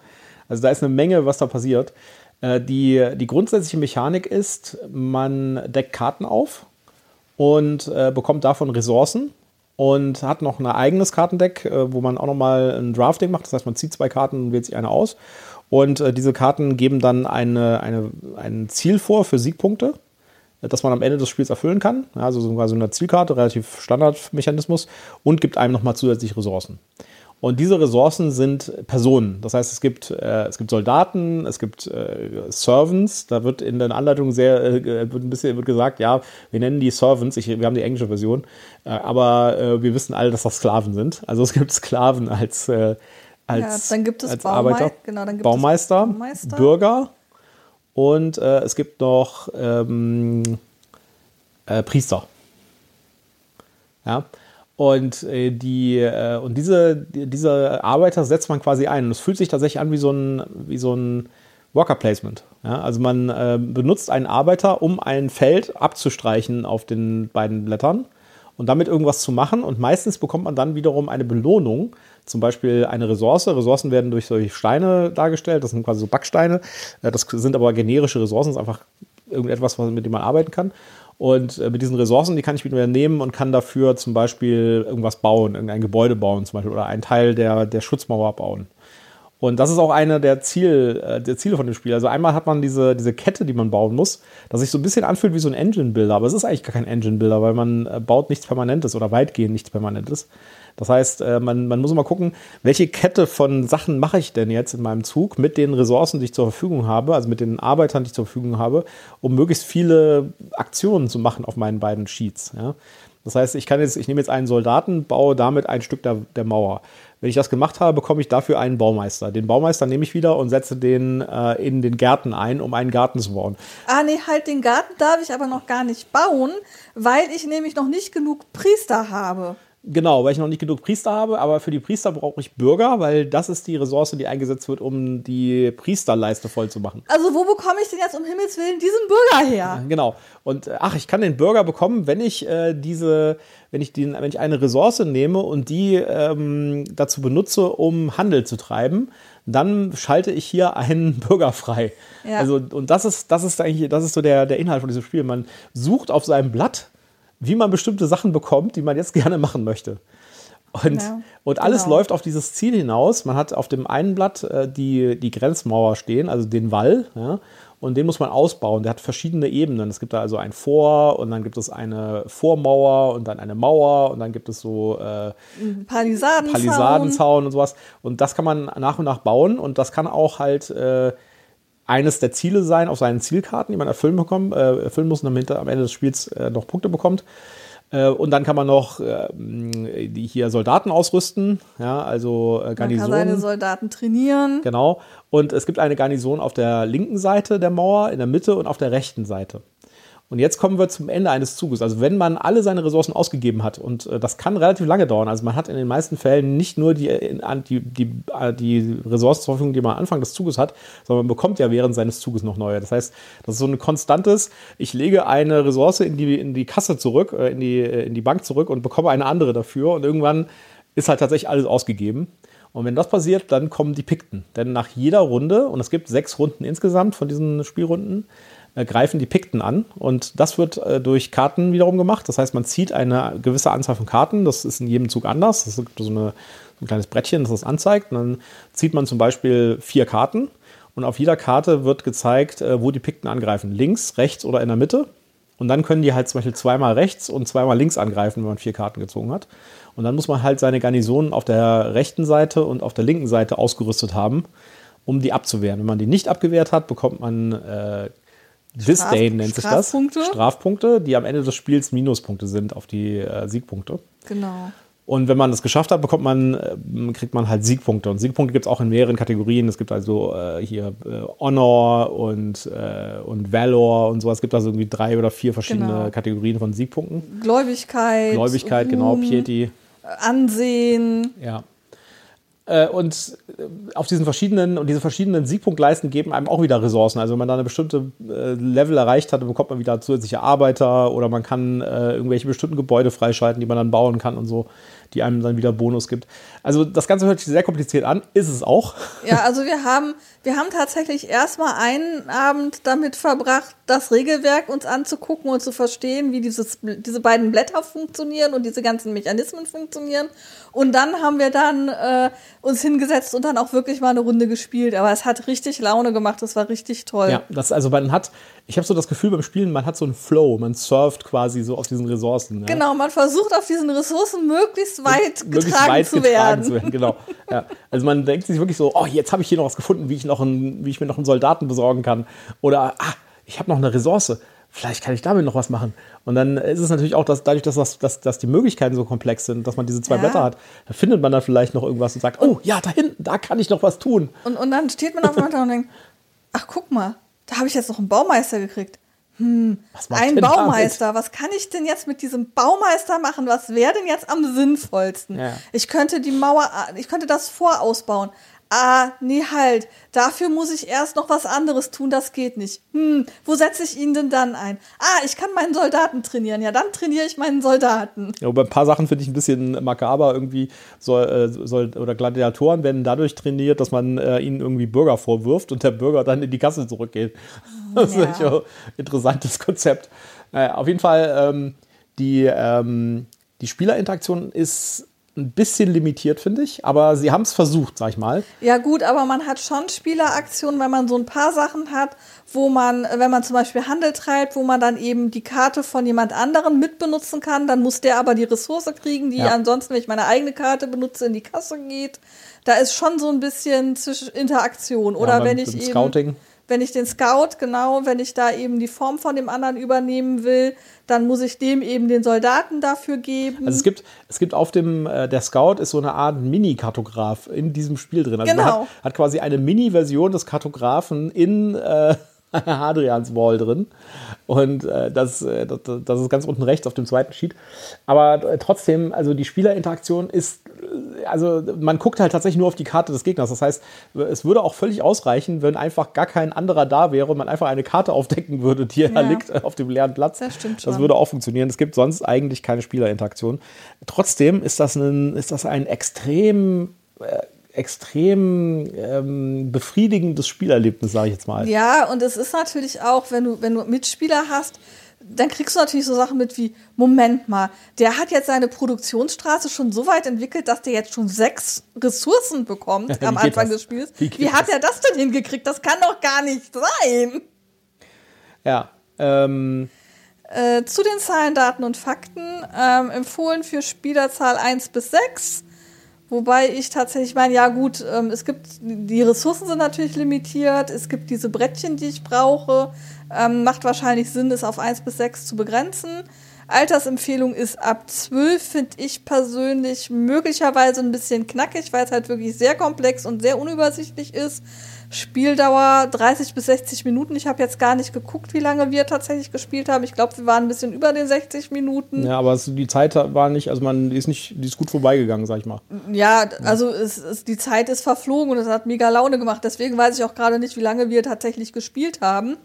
Also da ist eine Menge, was da passiert. Äh, die, die grundsätzliche Mechanik ist, man deckt Karten auf und äh, bekommt davon Ressourcen und hat noch ein eigenes Kartendeck, äh, wo man auch nochmal ein Drafting macht. Das heißt, man zieht zwei Karten und wählt sich eine aus. Und äh, diese Karten geben dann eine, eine, ein Ziel vor für Siegpunkte das man am Ende des Spiels erfüllen kann. Also so quasi eine Zielkarte, relativ Standardmechanismus und gibt einem nochmal zusätzlich Ressourcen. Und diese Ressourcen sind Personen. Das heißt, es gibt, äh, es gibt Soldaten, es gibt äh, Servants. Da wird in den Anleitungen sehr äh, wird ein bisschen wird gesagt, ja, wir nennen die Servants. Ich, wir haben die englische Version, äh, aber äh, wir wissen alle, dass das Sklaven sind. Also es gibt Sklaven als äh, als, Ja, dann gibt es Arbeiter, genau, dann gibt es Baumeister, Baumeister. Bürger und es gibt noch ähm, äh, Priester. Ja. Und, äh, die, äh, und diese, die, diese Arbeiter setzt man quasi ein. Und es fühlt sich tatsächlich an wie so ein, wie so ein Worker Placement. Ja? Also man äh, benutzt einen Arbeiter, um ein Feld abzustreichen auf den beiden Blättern und damit irgendwas zu machen. Und meistens bekommt man dann wiederum eine Belohnung, zum Beispiel eine Ressource. Ressourcen werden durch solche Steine dargestellt, das sind quasi so Backsteine. Äh, Das sind aber generische Ressourcen, das ist einfach irgendetwas, was- mit dem man arbeiten kann. Und äh, mit diesen Ressourcen, die kann ich wieder nehmen und kann dafür zum Beispiel irgendwas bauen, irgendein Gebäude bauen zum Beispiel oder einen Teil der, der Schutzmauer bauen. Und das ist auch eine der, Ziel, äh, der Ziele von dem Spiel. Also einmal hat man diese, diese Kette, die man bauen muss, das sich so ein bisschen anfühlt wie so ein Engine-Builder. Aber es ist eigentlich gar kein Engine-Builder, weil man äh, baut nichts Permanentes oder weitgehend nichts Permanentes. Das heißt, äh, man, man muss immer gucken, welche Kette von Sachen mache ich denn jetzt in meinem Zug mit den Ressourcen, die ich zur Verfügung habe, also mit den Arbeitern, die ich zur Verfügung habe, um möglichst viele Aktionen zu machen auf meinen beiden Sheets. Ja? Das heißt, ich kann jetzt, ich nehme jetzt einen Soldaten, baue damit ein Stück der, der Mauer. Wenn ich das gemacht habe, bekomme ich dafür einen Baumeister. Den Baumeister nehme ich wieder und setze den äh, in den Gärten ein, um einen Garten zu bauen. Ah, nee, halt den Garten darf ich aber noch gar nicht bauen, weil ich nämlich noch nicht genug Priester habe. Genau, weil ich noch nicht genug Priester habe, aber für die Priester brauche ich Bürger, weil das ist die Ressource, die eingesetzt wird, um die Priesterleiste voll zu machen. Also wo bekomme ich denn jetzt um Himmels Willen diesen Bürger her? Genau. Und äh, ach, ich kann den Bürger bekommen, wenn ich äh, diese, wenn ich den, wenn ich eine Ressource nehme und die ähm, dazu benutze, um Handel zu treiben, dann schalte ich hier einen Bürger frei. Ja. Also und das ist, das ist eigentlich, das ist so der, der Inhalt von diesem Spiel. Man sucht auf seinem Blatt, wie man bestimmte Sachen bekommt, die man jetzt gerne machen möchte. Und, Ja, und alles genau. läuft auf dieses Ziel hinaus. Man hat auf dem einen Blatt äh, die, die Grenzmauer stehen, also den Wall, ja, und den muss man ausbauen. Der hat verschiedene Ebenen. Es gibt da also ein Vor und dann gibt es eine Vormauer und dann eine Mauer und dann gibt es so äh, Palisadenzaun. Palisadenzaun und sowas. Und das kann man nach und nach bauen und das kann auch halt äh, eines der Ziele sein auf seinen Zielkarten, die man erfüllen, bekommt, äh, erfüllen muss und am Ende des Spiels äh, noch Punkte bekommt. Äh, und dann kann man noch äh, die hier Soldaten ausrüsten, ja, also äh, Man kann seine. Soldaten trainieren. Genau. Und es gibt eine Garnison auf der linken Seite der Mauer, in der Mitte und auf der rechten Seite. Und jetzt kommen wir zum Ende eines Zuges. Also wenn man alle seine Ressourcen ausgegeben hat, und äh, das kann relativ lange dauern, also man hat in den meisten Fällen nicht nur die, an- die, die, äh, die Ressourcen zur Verfügung, die man am Anfang des Zuges hat, sondern man bekommt ja während seines Zuges noch neue. Das heißt, das ist so ein konstantes, ich lege eine Ressource in die, in die Kasse zurück, äh, in, die, äh, in die Bank zurück und bekomme eine andere dafür und irgendwann ist halt tatsächlich alles ausgegeben. Und wenn das passiert, dann kommen die Pikten. Denn nach jeder Runde, und es gibt sechs Runden insgesamt von diesen Spielrunden, äh, greifen die Pikten an. Und das wird äh, durch Karten wiederum gemacht. Das heißt, man zieht eine gewisse Anzahl von Karten. Das ist in jedem Zug anders. Das gibt so, eine, so ein kleines Brettchen, das das anzeigt. Und dann zieht man zum Beispiel vier Karten. Und auf jeder Karte wird gezeigt, äh, wo die Pikten angreifen. Links, rechts oder in der Mitte. Und dann können die halt zum Beispiel zweimal rechts und zweimal links angreifen, wenn man vier Karten gezogen hat. Und dann muss man halt seine Garnisonen auf der rechten Seite und auf der linken Seite ausgerüstet haben, um die abzuwehren. Wenn man die nicht abgewehrt hat, bekommt man äh, Disdain, nennt sich das. Strafpunkte. Strafpunkte, die am Ende des Spiels Minuspunkte sind auf die äh, Siegpunkte. Genau. Und wenn man das geschafft hat, bekommt man, äh, kriegt man halt Siegpunkte. Und Siegpunkte gibt es auch in mehreren Kategorien. Es gibt also äh, hier äh, Honor und, äh, und Valor und sowas. Es gibt also irgendwie drei oder vier verschiedene Genau. Kategorien von Siegpunkten. Gläubigkeit. Gläubigkeit, genau, Ruhm, Piety. Ansehen. Ja. Äh, Und äh, auf diesen verschiedenen und diese verschiedenen Siegpunktleisten geben einem auch wieder Ressourcen. Also wenn man da eine bestimmte äh, Level erreicht hat, bekommt man wieder zusätzliche Arbeiter oder man kann irgendwelche bestimmten Gebäude freischalten, die man dann bauen kann und so, die einem dann wieder Bonus gibt. Also das Ganze hört sich sehr kompliziert an, ist es auch. Ja, also wir haben, wir haben tatsächlich erstmal einen Abend damit verbracht, das Regelwerk uns anzugucken und zu verstehen, wie dieses, diese beiden Blätter funktionieren und diese ganzen Mechanismen funktionieren. Und dann haben wir dann äh, uns hingesetzt und dann auch wirklich mal eine Runde gespielt. Aber es hat richtig Laune gemacht, es war richtig toll. Ja, das also man hat, ich habe so das Gefühl beim Spielen, man hat so einen Flow, man surft quasi so auf diesen Ressourcen. Ja. Genau, man versucht auf diesen Ressourcen möglichst weit möglichst getragen weit zu getragen werden. zu werden. Genau. Ja. Also man denkt sich wirklich so, oh, jetzt habe ich hier noch was gefunden, wie ich, noch einen, wie ich mir noch einen Soldaten besorgen kann. Oder, ah, ich habe noch eine Ressource. Vielleicht kann ich damit noch was machen. Und dann ist es natürlich auch, dass dadurch, dass, das, dass, dass die Möglichkeiten so komplex sind, dass man diese zwei Ja. Blätter hat, da findet man dann vielleicht noch irgendwas und sagt, oh ja, da hinten, da kann ich noch was tun. Und, und dann steht man auf einmal da und denkt, ach guck mal, da habe ich jetzt noch einen Baumeister gekriegt. Was macht Ein denn damit? Baumeister, was kann ich denn jetzt mit diesem Baumeister machen? Was wäre denn jetzt am sinnvollsten? Ja. Ich könnte die Mauer, ich könnte das vorausbauen. Ah, nee, halt. Dafür muss ich erst noch was anderes tun, das geht nicht. Hm, wo setze ich ihn denn dann ein? Ah, ich kann meinen Soldaten trainieren. Ja, dann trainiere ich meinen Soldaten. Ja, aber ein paar Sachen finde ich ein bisschen makaber. Irgendwie soll, äh, soll oder Gladiatoren werden dadurch trainiert, dass man äh, ihnen irgendwie Bürger vorwirft und der Bürger dann in die Kasse zurückgeht. Das ist Ja. natürlich auch ein interessantes Konzept. Naja, auf jeden Fall, ähm, die, ähm, die Spielerinteraktion ist ein bisschen limitiert, finde ich, aber sie haben es versucht, sag ich mal. Ja gut, aber man hat schon Spieleraktionen, weil man so ein paar Sachen hat, wo man, wenn man zum Beispiel Handel treibt, wo man dann eben die Karte von jemand anderem mitbenutzen kann, dann muss der aber die Ressource kriegen, die Ja. ansonsten, wenn ich meine eigene Karte benutze, in die Kasse geht. Da ist schon so ein bisschen Interaktion. Oder beim- wenn ich beim eben, Scouting. Wenn ich den Scout, genau, wenn ich da eben die Form von dem anderen übernehmen will, dann muss ich dem eben den Soldaten dafür geben. Also es gibt, es gibt auf dem, äh, der Scout ist so eine Art Mini-Kartograf in diesem Spiel drin. Also Genau. hat, hat quasi eine Mini-Version des Kartografen in äh, Hadrians Wall drin. Und äh, das, äh, das, das ist ganz unten rechts auf dem zweiten Sheet. Aber äh, trotzdem, also die Spielerinteraktion ist, äh, also man guckt halt tatsächlich nur auf die Karte des Gegners. Das heißt, es würde auch völlig ausreichen, wenn einfach gar kein anderer da wäre und man einfach eine Karte aufdecken würde, die Ja. da liegt auf dem leeren Platz. Das stimmt Das schon. würde auch funktionieren. Es gibt sonst eigentlich keine Spielerinteraktion. Trotzdem ist das ein, ist das ein extrem, äh, extrem ähm, befriedigendes Spielerlebnis, sage ich jetzt mal. Ja, und es ist natürlich auch, wenn du, wenn du Mitspieler hast, dann kriegst du natürlich so Sachen mit wie, Moment mal, der hat jetzt seine Produktionsstraße schon so weit entwickelt, dass der jetzt schon sechs Ressourcen bekommt Wie am Anfang das? des Spiels. Wie Wie, hat das? er das denn hingekriegt? Das kann doch gar nicht sein. Ja. Ähm, Äh, zu den Zahlen, Daten und Fakten ähm, empfohlen für Spielerzahl 1 bis 6. Wobei ich tatsächlich meine, ja gut, ähm, es gibt, die Ressourcen sind natürlich limitiert, es gibt diese Brettchen, die ich brauche. Ähm, macht wahrscheinlich Sinn, es auf 1 bis 6 zu begrenzen. Altersempfehlung ist ab 12, finde ich persönlich möglicherweise ein bisschen knackig, weil es halt wirklich sehr komplex und sehr unübersichtlich ist. Spieldauer 30 bis 60 Minuten. Ich habe jetzt gar nicht geguckt, wie lange wir tatsächlich gespielt haben. Ich glaube, wir waren ein bisschen über den 60 Minuten. ja, aber es, die Zeit war nicht, also man die ist nicht, die ist gut vorbeigegangen, sag ich mal. Ja, also es, es, die Zeit ist verflogen und es hat mega Laune gemacht. Deswegen weiß ich auch gerade nicht, wie lange wir tatsächlich gespielt haben.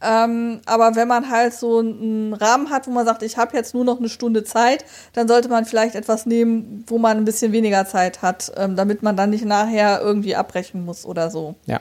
Ähm, aber wenn man halt so einen Rahmen hat, wo man sagt, ich habe jetzt nur noch eine Stunde Zeit, dann sollte man vielleicht etwas nehmen, wo man ein bisschen weniger Zeit hat, ähm, damit man dann nicht nachher irgendwie abbrechen muss oder so. Ja.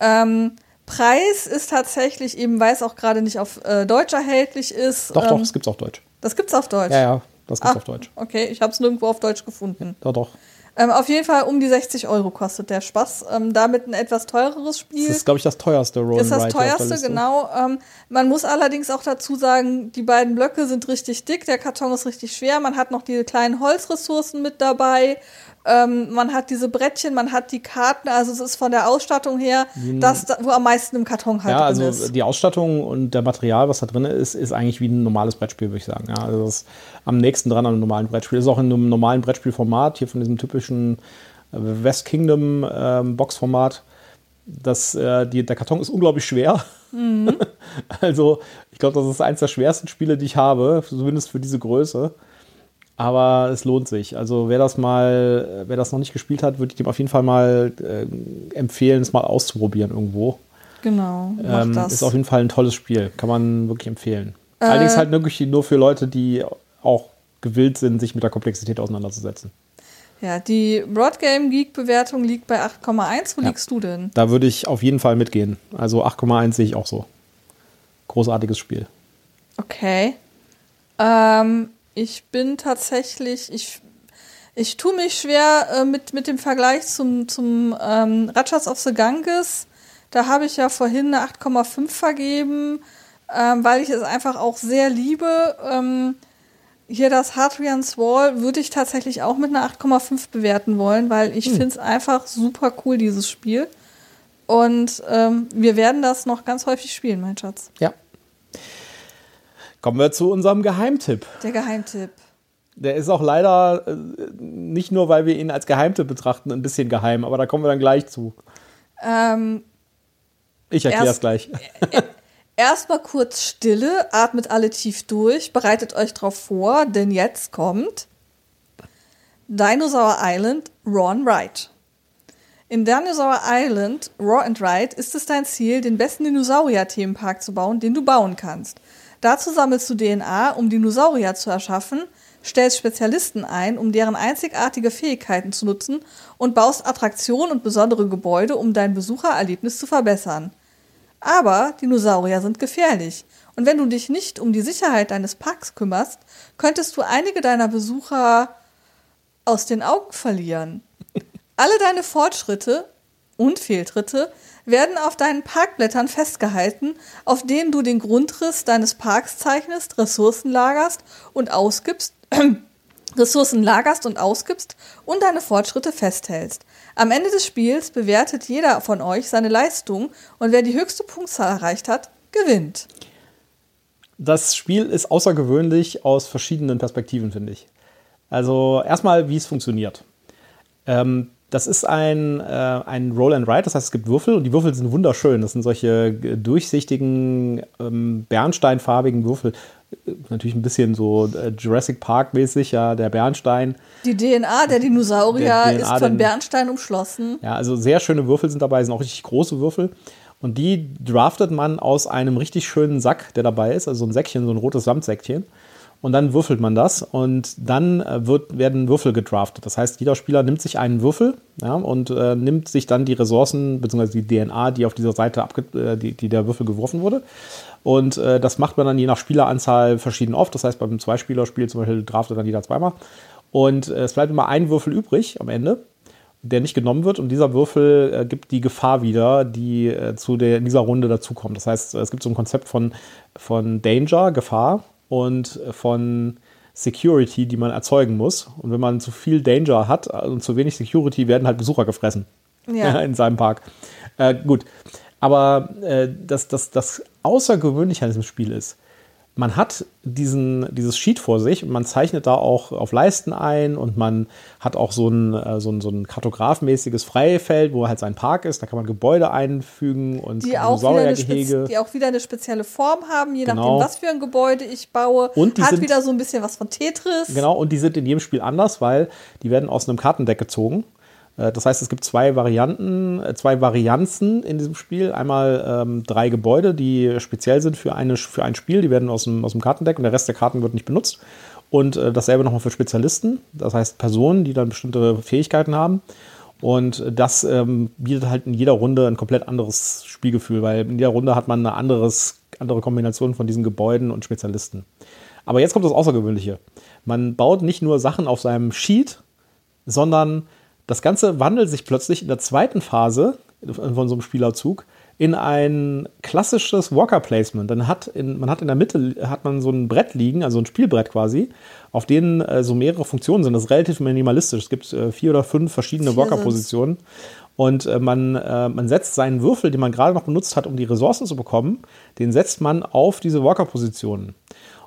Ähm, Preis ist tatsächlich eben, weil es auch gerade nicht auf äh, Deutsch erhältlich ist. Doch, doch, ähm, das gibt's auf Deutsch. das gibt's auf Deutsch. Ja, ja, das gibt's Ah, auf Deutsch. Okay, ich habe es nirgendwo auf Deutsch gefunden. Doch, doch. Ähm, auf jeden Fall um die 60 Euro kostet der Spaß. Ähm, damit ein etwas teureres Spiel. Das ist, glaube ich, das teuerste Roll Ist das teuerste, genau. Ähm, man muss allerdings auch dazu sagen, die beiden Blöcke sind richtig dick, der Karton ist richtig schwer. Man hat noch diese kleinen Holzressourcen mit dabei. Ähm, man hat diese Brettchen, man hat die Karten, also es ist von der Ausstattung her das, wo am meisten im Karton halt ja, drin also ist. die Ausstattung und der Material, was da drin ist, ist eigentlich wie ein normales Brettspiel, würde ich sagen. Ja, also das ist am nächsten dran am normalen Brettspiel. Ist auch in einem normalen Brettspielformat, hier von diesem typischen äh, West Kingdom ähm, Boxformat. Das, äh, die, der Karton ist unglaublich schwer. also, ich glaube, das ist eins der schwersten Spiele, die ich habe, zumindest für diese Größe. Aber es lohnt sich. Also wer das mal, wer das noch nicht gespielt hat, würde ich dem auf jeden Fall mal äh, empfehlen, es mal auszuprobieren irgendwo. Genau, Ähm, das. ist auf jeden Fall ein tolles Spiel. Kann man wirklich empfehlen. Allerdings halt wirklich nur für Leute, die auch gewillt sind, sich mit der Komplexität auseinanderzusetzen. ja, die Broadgame Geek Bewertung liegt bei 8,1. Wo Ja. liegst du denn? Da würde ich auf jeden Fall mitgehen. Also 8,1 sehe ich auch so. Großartiges Spiel. Okay. Ähm, ich bin tatsächlich, ich, ich tue mich schwer äh, mit, mit dem Vergleich zum, zum ähm, Rajas of the Ganges. Da habe ich ja vorhin eine 8,5 vergeben, ähm, weil ich es einfach auch sehr liebe. Ähm, hier das Hadrian's Wall würde ich tatsächlich auch mit einer 8,5 bewerten wollen, weil ich finde es einfach super cool, dieses Spiel. Und ähm, wir werden das noch ganz häufig spielen, mein Schatz. Ja. Kommen wir zu unserem Geheimtipp. Der Geheimtipp. Der ist auch leider äh, nicht nur, weil wir ihn als Geheimtipp betrachten, ein bisschen geheim, aber da kommen wir dann gleich zu. Ähm, Ich erkläre es gleich. Erstmal kurz Stille, atmet alle tief durch, bereitet euch drauf vor, denn jetzt kommt Dinosaur Island Raw and Ride. In Dinosaur Island Raw and Ride ist es dein Ziel, den besten Dinosaurier-Themenpark zu bauen, den du bauen kannst. Dazu sammelst du DNA, um Dinosaurier zu erschaffen, stellst Spezialisten ein, um deren einzigartige Fähigkeiten zu nutzen und baust Attraktionen und besondere Gebäude, um dein Besuchererlebnis zu verbessern. Aber Dinosaurier sind gefährlich. Und wenn du dich nicht um die Sicherheit deines Parks kümmerst, könntest du einige deiner Besucher aus den Augen verlieren. Alle deine Fortschritte und Fehltritte werden auf deinen Parkblättern festgehalten, auf denen du den Grundriss deines Parks zeichnest, Ressourcen lagerst und ausgibst, Ressourcen lagerst und ausgibst und deine Fortschritte festhältst. Am Ende des Spiels bewertet jeder von euch seine Leistung und wer die höchste Punktzahl erreicht hat, gewinnt. Das Spiel ist außergewöhnlich aus verschiedenen Perspektiven, finde ich. Also erstmal, wie es funktioniert. Ähm, das ist ein, äh, ein Roll and Ride, das heißt, es gibt Würfel und die Würfel sind wunderschön. Das sind solche äh, durchsichtigen, ähm, bernsteinfarbigen Würfel. Äh, Natürlich ein bisschen so äh, Jurassic Park-mäßig, ja, der Bernstein. Die DNA der Dinosaurier Der DNA ist von den- Bernstein umschlossen. Ja, also sehr schöne Würfel sind dabei, sind auch richtig große Würfel. Und die draftet man aus einem richtig schönen Sack, der dabei ist, also so ein Säckchen, so ein rotes Samtsäckchen. Und dann würfelt man das und dann äh, wird, werden Würfel gedraftet. Das heißt, jeder Spieler nimmt sich einen Würfel ja, und äh, nimmt sich dann die Ressourcen bzw. die DNA, die auf dieser Seite abge äh, die, die der Würfel geworfen wurde. Und äh, das macht man dann je nach Spieleranzahl verschieden oft. Das heißt, beim Zweispielerspiel zum Beispiel draftet dann jeder zweimal. Und äh, es bleibt immer ein Würfel übrig am Ende der nicht genommen wird und dieser Würfel äh, gibt die Gefahr wieder, die äh, zu der, in dieser Runde dazukommt. Das heißt, es gibt so ein Konzept von, von Danger, Gefahr und von Security, die man erzeugen muss. Und wenn man zu viel Danger hat und zu wenig Security, werden halt Besucher gefressen Ja. in seinem Park. Äh, gut, aber äh, das, das, das Außergewöhnliche an diesem Spiel ist, man hat diesen, dieses Sheet vor sich und man zeichnet da auch auf Leisten ein und man hat auch so ein, äh, so ein, so ein kartografmäßiges Freifeld, wo halt sein Park ist. Da kann man Gebäude einfügen und Die auch, wieder eine Dinosauriergehege. spez- die auch wieder eine spezielle Form haben, je Genau. nachdem, was für ein Gebäude ich baue. Und die Hat sind- wieder so ein bisschen was von Tetris. Genau, und die sind in jedem Spiel anders, weil die werden aus einem Kartendeck gezogen. Äh, Das heißt, es gibt zwei Varianten, äh, zwei Varianzen in diesem Spiel. Einmal ähm, drei Gebäude, die speziell sind für, eine, für ein Spiel. Die werden aus dem, aus dem Kartendeck und der Rest der Karten wird nicht benutzt. Und äh, dasselbe nochmal für Spezialisten, das heißt Personen, die dann bestimmte Fähigkeiten haben. Und das ähm, bietet halt in jeder Runde ein komplett anderes Spielgefühl, weil in jeder Runde hat man eine anderes, andere Kombination von diesen Gebäuden und Spezialisten. Aber jetzt kommt das Außergewöhnliche. Man baut nicht nur Sachen auf seinem Sheet, sondern das Ganze wandelt sich plötzlich in der zweiten Phase von so einem Spielerzug in ein klassisches Walker Placement. Dann hat in, man hat in der Mitte hat man so ein Brett liegen, also ein Spielbrett quasi, auf denen äh, so mehrere Funktionen sind. Das ist relativ minimalistisch. Es gibt äh, vier oder fünf verschiedene Walker Positionen. Und äh, man, äh, man setzt seinen Würfel, den man gerade noch benutzt hat, um die Ressourcen zu bekommen, den setzt man auf diese Walker-Positionen.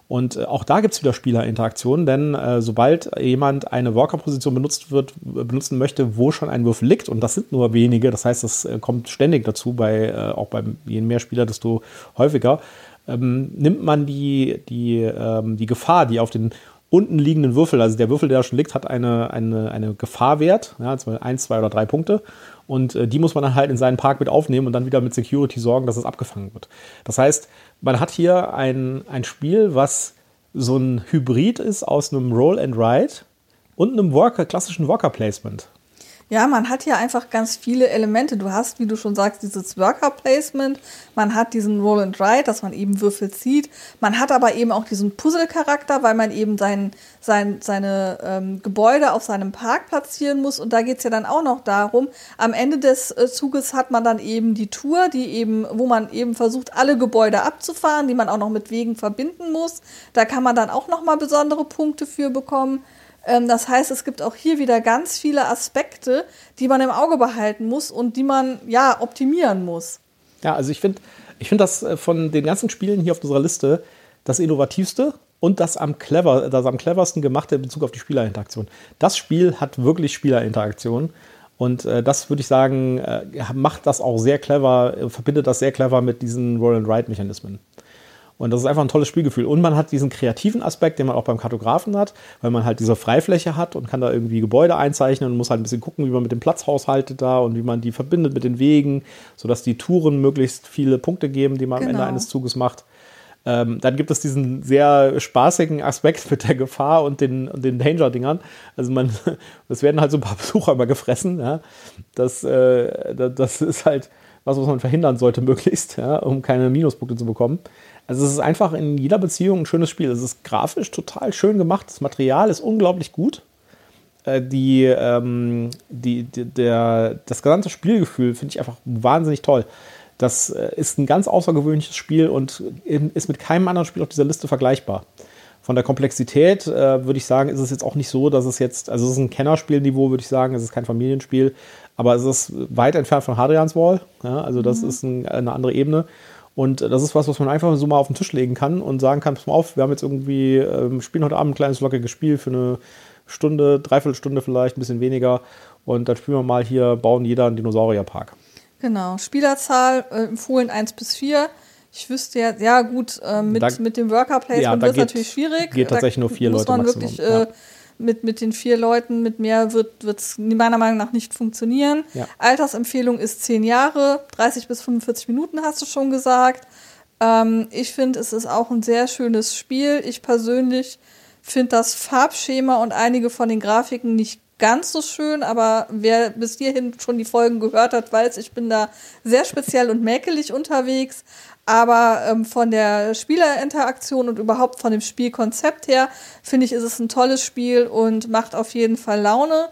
Und äh, auch da gibt es wieder Spielerinteraktionen, denn äh, sobald jemand eine Walker-Position benutzt wird, benutzen möchte, wo schon ein Würfel liegt, und das sind nur wenige, das heißt, das äh, kommt ständig dazu, bei, äh, auch bei je mehr Spieler, desto häufiger, ähm, nimmt man die, die, ähm, die Gefahr, die auf den unten liegenden Würfel, also der Würfel, der da schon liegt, hat eine, eine, eine Gefahrwert, ja, zum Beispiel 1, 2 oder 3 Punkte. Und äh, die muss man dann halt in seinen Park mit aufnehmen und dann wieder mit Security sorgen, dass es abgefangen wird. Das heißt, man hat hier ein, ein Spiel, was so ein Hybrid ist aus einem Roll and Ride und einem Worker, klassischen Worker Placement. Ja, man hat hier einfach ganz viele Elemente. Du hast, wie du schon sagst, dieses Worker Placement. Man hat diesen Roll and Ride, dass man eben Würfel zieht. Man hat aber eben auch diesen Puzzle-Charakter, weil man eben sein, sein, seine ähm, Gebäude auf seinem Park platzieren muss. Und da geht's ja dann auch noch darum, am Ende des äh, Zuges hat man dann eben die Tour, die eben, wo man eben versucht, alle Gebäude abzufahren, die man auch noch mit Wegen verbinden muss. Da kann man dann auch nochmal besondere Punkte für bekommen. Ähm, das heißt, es gibt auch hier wieder ganz viele Aspekte, die man im Auge behalten muss und die man ja optimieren muss. Ja, also ich finde ich find das äh, von den ganzen Spielen hier auf unserer Liste das innovativste und das am, clever, das am cleversten gemachte in Bezug auf die Spielerinteraktion. Das Spiel hat wirklich Spielerinteraktion. Und äh, das würde ich sagen, äh, macht das auch sehr clever, äh, verbindet das sehr clever mit diesen Roll-and-Ride-Mechanismen. Und das ist einfach ein tolles Spielgefühl. Und man hat diesen kreativen Aspekt, den man auch beim Kartografen hat, weil man halt diese Freifläche hat und kann da irgendwie Gebäude einzeichnen und muss halt ein bisschen gucken, wie man mit dem Platz haushaltet da und wie man die verbindet mit den Wegen, sodass die Touren möglichst viele Punkte geben, die man genau. am Ende genau. eines Zuges macht. Ähm, dann gibt es diesen sehr spaßigen Aspekt mit der Gefahr und den, den Danger-Dingern. Also man, es werden halt so ein paar Besucher immer gefressen. Ja. Das, äh, das ist halt was, was man verhindern sollte, möglichst, ja, um keine Minuspunkte zu bekommen. Also es ist einfach in jeder Beziehung ein schönes Spiel. Es ist grafisch total schön gemacht. Das Material ist unglaublich gut. Äh, die, ähm, die, die, der, das gesamte Spielgefühl finde ich einfach wahnsinnig toll. Das äh, ist ein ganz außergewöhnliches Spiel und ist mit keinem anderen Spiel auf dieser Liste vergleichbar. Von der Komplexität äh, würde ich sagen, ist es jetzt auch nicht so, dass es jetzt, also es ist ein Kennerspielniveau, würde ich sagen, es ist kein Familienspiel, aber es ist weit entfernt von Hadrians Wall. Ja, also das mhm. ist ein, eine andere Ebene. Und das ist was, was man einfach so mal auf den Tisch legen kann und sagen kann, pass mal auf, wir haben jetzt irgendwie, ähm, spielen heute Abend ein kleines lockiges Spiel für eine Stunde, Dreiviertelstunde vielleicht, ein bisschen weniger. Und dann spielen wir mal hier, bauen jeder einen Dinosaurierpark. Genau, Spielerzahl äh, empfohlen 1 bis 4. Ich wüsste ja, ja gut, äh, mit, da, mit dem Worker Placement ja, wird es natürlich schwierig. Geht tatsächlich da nur vier muss Leute man Wirklich, äh, ja mit, mit den vier Leuten, mit mehr wird es meiner Meinung nach nicht funktionieren. Ja. Altersempfehlung ist zehn Jahre, 30 bis 45 Minuten hast du schon gesagt. Ähm, ich finde, es ist auch ein sehr schönes Spiel. Ich persönlich finde das Farbschema und einige von den Grafiken nicht ganz so schön, aber wer bis hierhin schon die Folgen gehört hat, weiß, ich bin da sehr speziell und mäkelig unterwegs. Aber ähm, von der Spielerinteraktion und überhaupt von dem Spielkonzept her, finde ich, ist es ein tolles Spiel und macht auf jeden Fall Laune.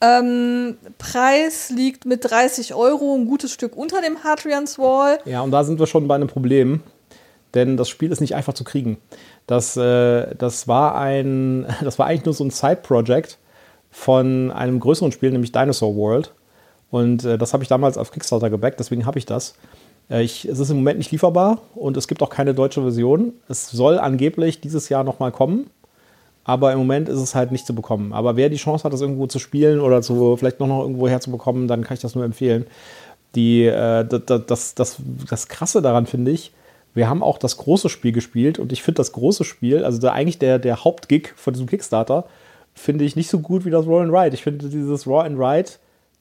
Ähm, Preis liegt mit 30 Euro ein gutes Stück unter dem Hadrian's Wall. Ja, und da sind wir schon bei einem Problem, denn das Spiel ist nicht einfach zu kriegen. Das, äh, das, war, ein, das war eigentlich nur so ein Side-Project von einem größeren Spiel, nämlich Dinosaur World. Und äh, das habe ich damals auf Kickstarter gebackt, deswegen habe ich das. Äh, ich, es ist im Moment nicht lieferbar und es gibt auch keine deutsche Version. Es soll angeblich dieses Jahr nochmal kommen, aber im Moment ist es halt nicht zu bekommen. Aber wer die Chance hat, das irgendwo zu spielen oder zu, vielleicht noch, noch irgendwo herzubekommen, dann kann ich das nur empfehlen. Die, äh, das, das, das, das Krasse daran finde ich, wir haben auch das große Spiel gespielt und ich finde das große Spiel, also der, eigentlich der, der Hauptgig von diesem Kickstarter, finde ich nicht so gut wie das Raw and Ride. Ich finde dieses Raw and Ride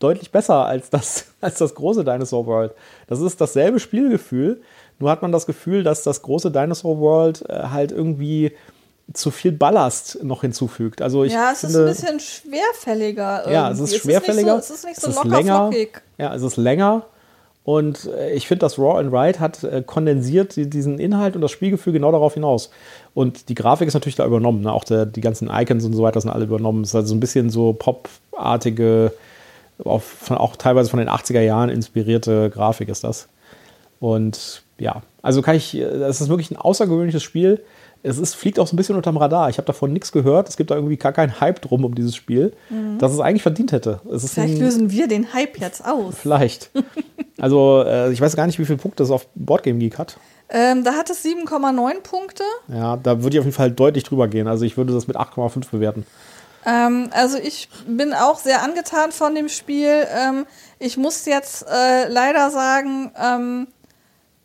deutlich besser als das, als das große Dinosaur World. Das ist dasselbe Spielgefühl, nur hat man das Gefühl, dass das große Dinosaur World äh, halt irgendwie zu viel Ballast noch hinzufügt. Also ich ja, es finde, ist ein bisschen schwerfälliger. Irgendwie. Ja, es ist schwerfälliger. Es ist nicht so, es ist nicht so locker länger, flockig. Ja, es ist länger. Und äh, ich finde, das Raw and Ride hat äh, kondensiert diesen Inhalt und das Spielgefühl genau darauf hinaus. Und die Grafik ist natürlich da übernommen. Ne? Auch der, die ganzen Icons und so weiter sind alle übernommen. Es ist also ein bisschen so popartige auf, von, auch teilweise von den 80er Jahren inspirierte Grafik ist das. Und ja, also kann ich, das ist wirklich ein außergewöhnliches Spiel. Es ist, fliegt auch so ein bisschen unterm Radar. Ich habe davon nichts gehört. Es gibt da irgendwie gar keinen Hype drum um dieses Spiel, mhm. dass es eigentlich verdient hätte. Es vielleicht ein, lösen wir den Hype jetzt aus. Vielleicht. also äh, ich weiß gar nicht, wie viele Punkte es auf Boardgame Geek hat. Ähm, da hat es 7,9 Punkte. Ja, da würde ich auf jeden Fall deutlich drüber gehen. Also ich würde das mit 8,5 bewerten. Ähm, also ich bin auch sehr angetan von dem Spiel. Ähm, ich muss jetzt äh, leider sagen, ähm,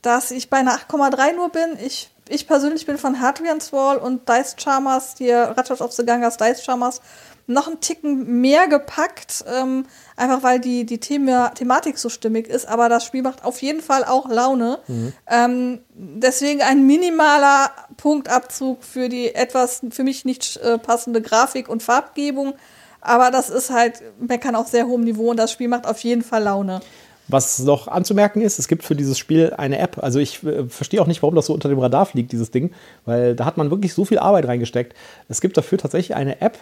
dass ich bei einer 8,3 nur bin. Ich, ich persönlich bin von Hadrian's Wall und Dice Charmers, hier Ratchet of the Gangas Dice Charmers, noch einen Ticken mehr gepackt, ähm, einfach weil die, die Thema, Thematik so stimmig ist. Aber das Spiel macht auf jeden Fall auch Laune. Mhm. Ähm, deswegen ein minimaler Punktabzug für die etwas für mich nicht äh, passende Grafik und Farbgebung. Aber das ist halt meckern auf sehr hohem Niveau und das Spiel macht auf jeden Fall Laune. Was noch anzumerken ist, es gibt für dieses Spiel eine App. Also ich äh, verstehe auch nicht, warum das so unter dem Radar fliegt, dieses Ding, weil da hat man wirklich so viel Arbeit reingesteckt. Es gibt dafür tatsächlich eine App,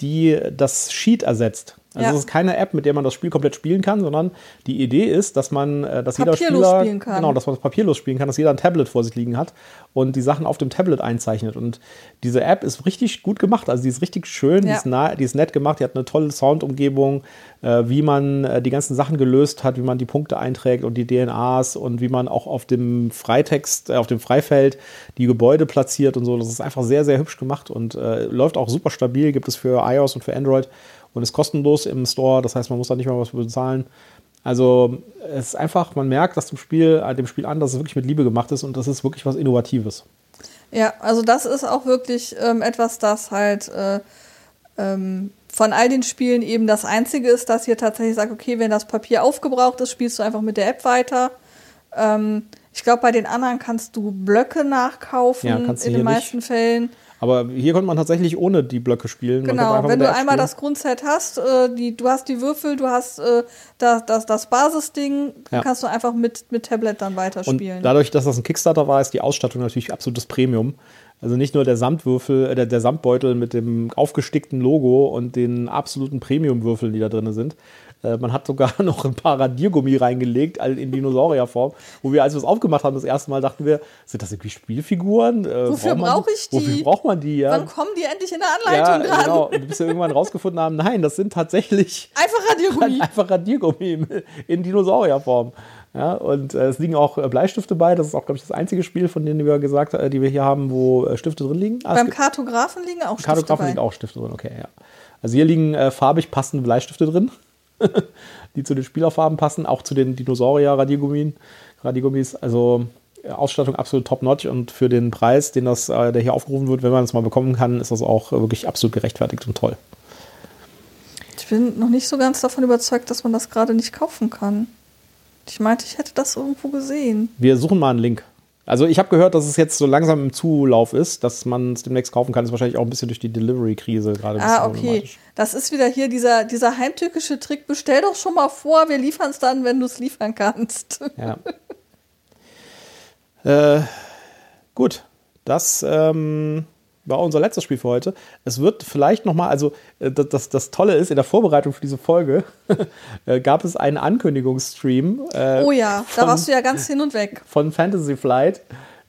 die das Sheet ersetzt. Also ja. es ist keine App, mit der man das Spiel komplett spielen kann, sondern die Idee ist, dass man, äh, dass jeder Spieler, genau, dass man das papierlos spielen kann, dass jeder ein Tablet vor sich liegen hat und die Sachen auf dem Tablet einzeichnet. Und diese App ist richtig gut gemacht, also die ist richtig schön, ja. die, ist nah, die ist nett gemacht, die hat eine tolle Soundumgebung, äh, wie man äh, die ganzen Sachen gelöst hat, wie man die Punkte einträgt und die DNAs und wie man auch auf dem Freitext, äh, auf dem Freifeld die Gebäude platziert und so. Das ist einfach sehr, sehr hübsch gemacht und äh, läuft auch super stabil, gibt es für iOS und für Android und ist kostenlos im Store. Das heißt, man muss da nicht mal was bezahlen. Also es ist einfach, man merkt, dass dem Spiel, äh, dem Spiel an, dass es wirklich mit Liebe gemacht ist und das ist wirklich was Innovatives. Ja, also das ist auch wirklich ähm, etwas, das halt äh, ähm, von all den Spielen eben das Einzige ist, dass ihr tatsächlich sagt, okay, wenn das Papier aufgebraucht ist, spielst du einfach mit der App weiter. Ähm, ich glaube, bei den anderen kannst du Blöcke nachkaufen ja, in den meisten nicht. Fällen. Aber hier konnte man tatsächlich ohne die Blöcke spielen. Genau, wenn du einmal spielen. das Grundset hast, äh, die, du hast die Würfel, du hast äh, das, das, das Basisding, ja. kannst du einfach mit, mit Tablet dann weiterspielen. Und dadurch, dass das ein Kickstarter war, ist die Ausstattung natürlich absolutes Premium. Also nicht nur der Samtwürfel, äh, der, der Samtbeutel mit dem aufgestickten Logo und den absoluten Premium-Würfeln, die da drin sind, äh, man hat sogar noch ein paar Radiergummi reingelegt in Dinosaurierform, wo wir, als wir es aufgemacht haben, das erste Mal dachten wir, sind das irgendwie Spielfiguren? Äh, wofür brauche ich die? Wofür braucht man die? Ja? Wann kommen die endlich in der Anleitung ja, Genau, und bis wir irgendwann rausgefunden haben, nein, das sind tatsächlich einfach Radiergummi. Einfach Radiergummi in Dinosaurierform. Ja, und äh, es liegen auch äh, Bleistifte bei. Das ist auch, glaube ich, das einzige Spiel, von denen wir gesagt äh, die wir hier haben, wo äh, Stifte drin liegen. Ah, Beim Kartografen liegen auch Stifte Kartografen liegen auch Stifte drin, okay, ja. Also hier liegen äh, farbig passende Bleistifte drin. die zu den Spielerfarben passen, auch zu den Dinosaurier-Radiergummis. Also äh, Ausstattung absolut top-notch und für den Preis, den das, äh, der hier aufgerufen wird, wenn man es mal bekommen kann, ist das auch äh, wirklich absolut gerechtfertigt und toll. Ich bin noch nicht so ganz davon überzeugt, dass man das gerade nicht kaufen kann. Ich meinte, ich hätte das irgendwo gesehen. Wir suchen mal einen Link. Also ich habe gehört, dass es jetzt so langsam im Zulauf ist, dass man es demnächst kaufen kann. Das ist wahrscheinlich auch ein bisschen durch die Delivery-Krise gerade. Ah, okay. Das ist wieder hier dieser, dieser heimtückische Trick. Bestell doch schon mal vor, wir liefern es dann, wenn du es liefern kannst. Ja. äh, gut, das ähm, war unser letztes Spiel für heute. Es wird vielleicht nochmal, also äh, das, das, das, Tolle ist, in der Vorbereitung für diese Folge äh, gab es einen Ankündigungsstream. Äh, oh ja, von, da warst du ja ganz hin und weg. Von Fantasy Flight.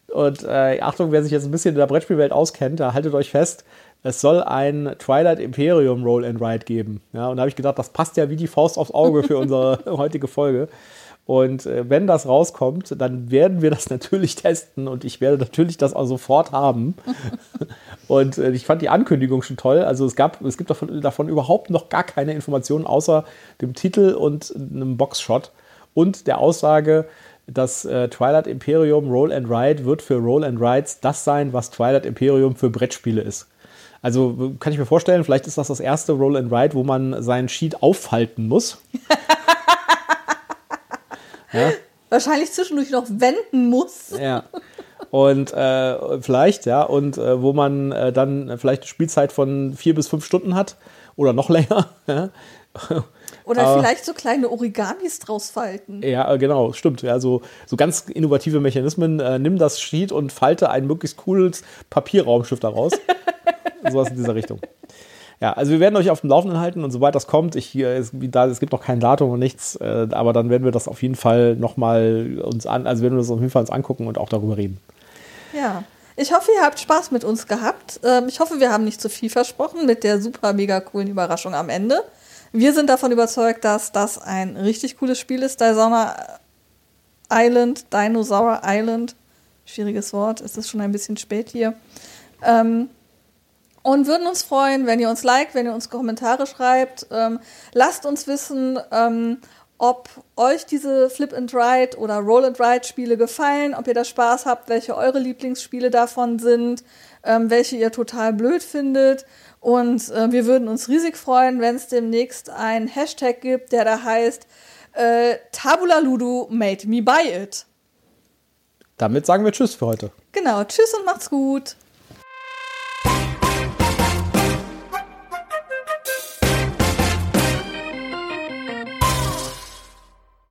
Und äh, Achtung, wer sich jetzt ein bisschen in der Brettspielwelt auskennt, da haltet euch fest, es soll ein Twilight Imperium Roll and Ride geben. Ja, und da habe ich gedacht, das passt ja wie die Faust aufs Auge für unsere heutige Folge. Und äh, wenn das rauskommt, dann werden wir das natürlich testen und ich werde natürlich das auch sofort haben. und äh, ich fand die Ankündigung schon toll. Also es gab, es gibt davon, davon überhaupt noch gar keine Informationen außer dem Titel und einem Boxshot und der Aussage, dass äh, Twilight Imperium Roll and Ride wird für Roll and Rides das sein, was Twilight Imperium für Brettspiele ist. Also kann ich mir vorstellen, vielleicht ist das das erste Roll and Ride, wo man seinen Sheet aufhalten muss. Ja? Wahrscheinlich zwischendurch noch wenden muss. Ja. Und äh, vielleicht, ja, und äh, wo man äh, dann vielleicht eine Spielzeit von vier bis fünf Stunden hat oder noch länger. Ja. Oder vielleicht so kleine Origamis draus falten. Ja, äh, genau, stimmt. Ja, so, so ganz innovative Mechanismen. Äh, nimm das Sheet und falte ein möglichst cooles Papierraumschiff daraus. Sowas in dieser Richtung. Ja, also wir werden euch auf dem Laufenden halten und sobald das kommt, ich, es, da, es gibt noch kein Datum und nichts, äh, aber dann werden wir das auf jeden Fall nochmal uns an, also werden wir das auf jeden Fall uns angucken und auch darüber reden. Ja. Ich hoffe, ihr habt Spaß mit uns gehabt. Ähm, ich hoffe, wir haben nicht zu viel versprochen mit der super mega coolen Überraschung am Ende. Wir sind davon überzeugt, dass das ein richtig cooles Spiel ist. Dinosaur Island, Dinosaur Island. Schwieriges Wort, es ist schon ein bisschen spät hier. Ähm, und würden uns freuen, wenn ihr uns liked, wenn ihr uns Kommentare schreibt. Ähm, lasst uns wissen, ähm, ob euch diese Flip and Ride oder Roll and Ride Spiele gefallen, ob ihr da Spaß habt, welche eure Lieblingsspiele davon sind, ähm, welche ihr total blöd findet. Und äh, wir würden uns riesig freuen, wenn es demnächst einen Hashtag gibt, der da heißt äh, Tabula Ludo made me buy it. Damit sagen wir Tschüss für heute. Genau, Tschüss und macht's gut.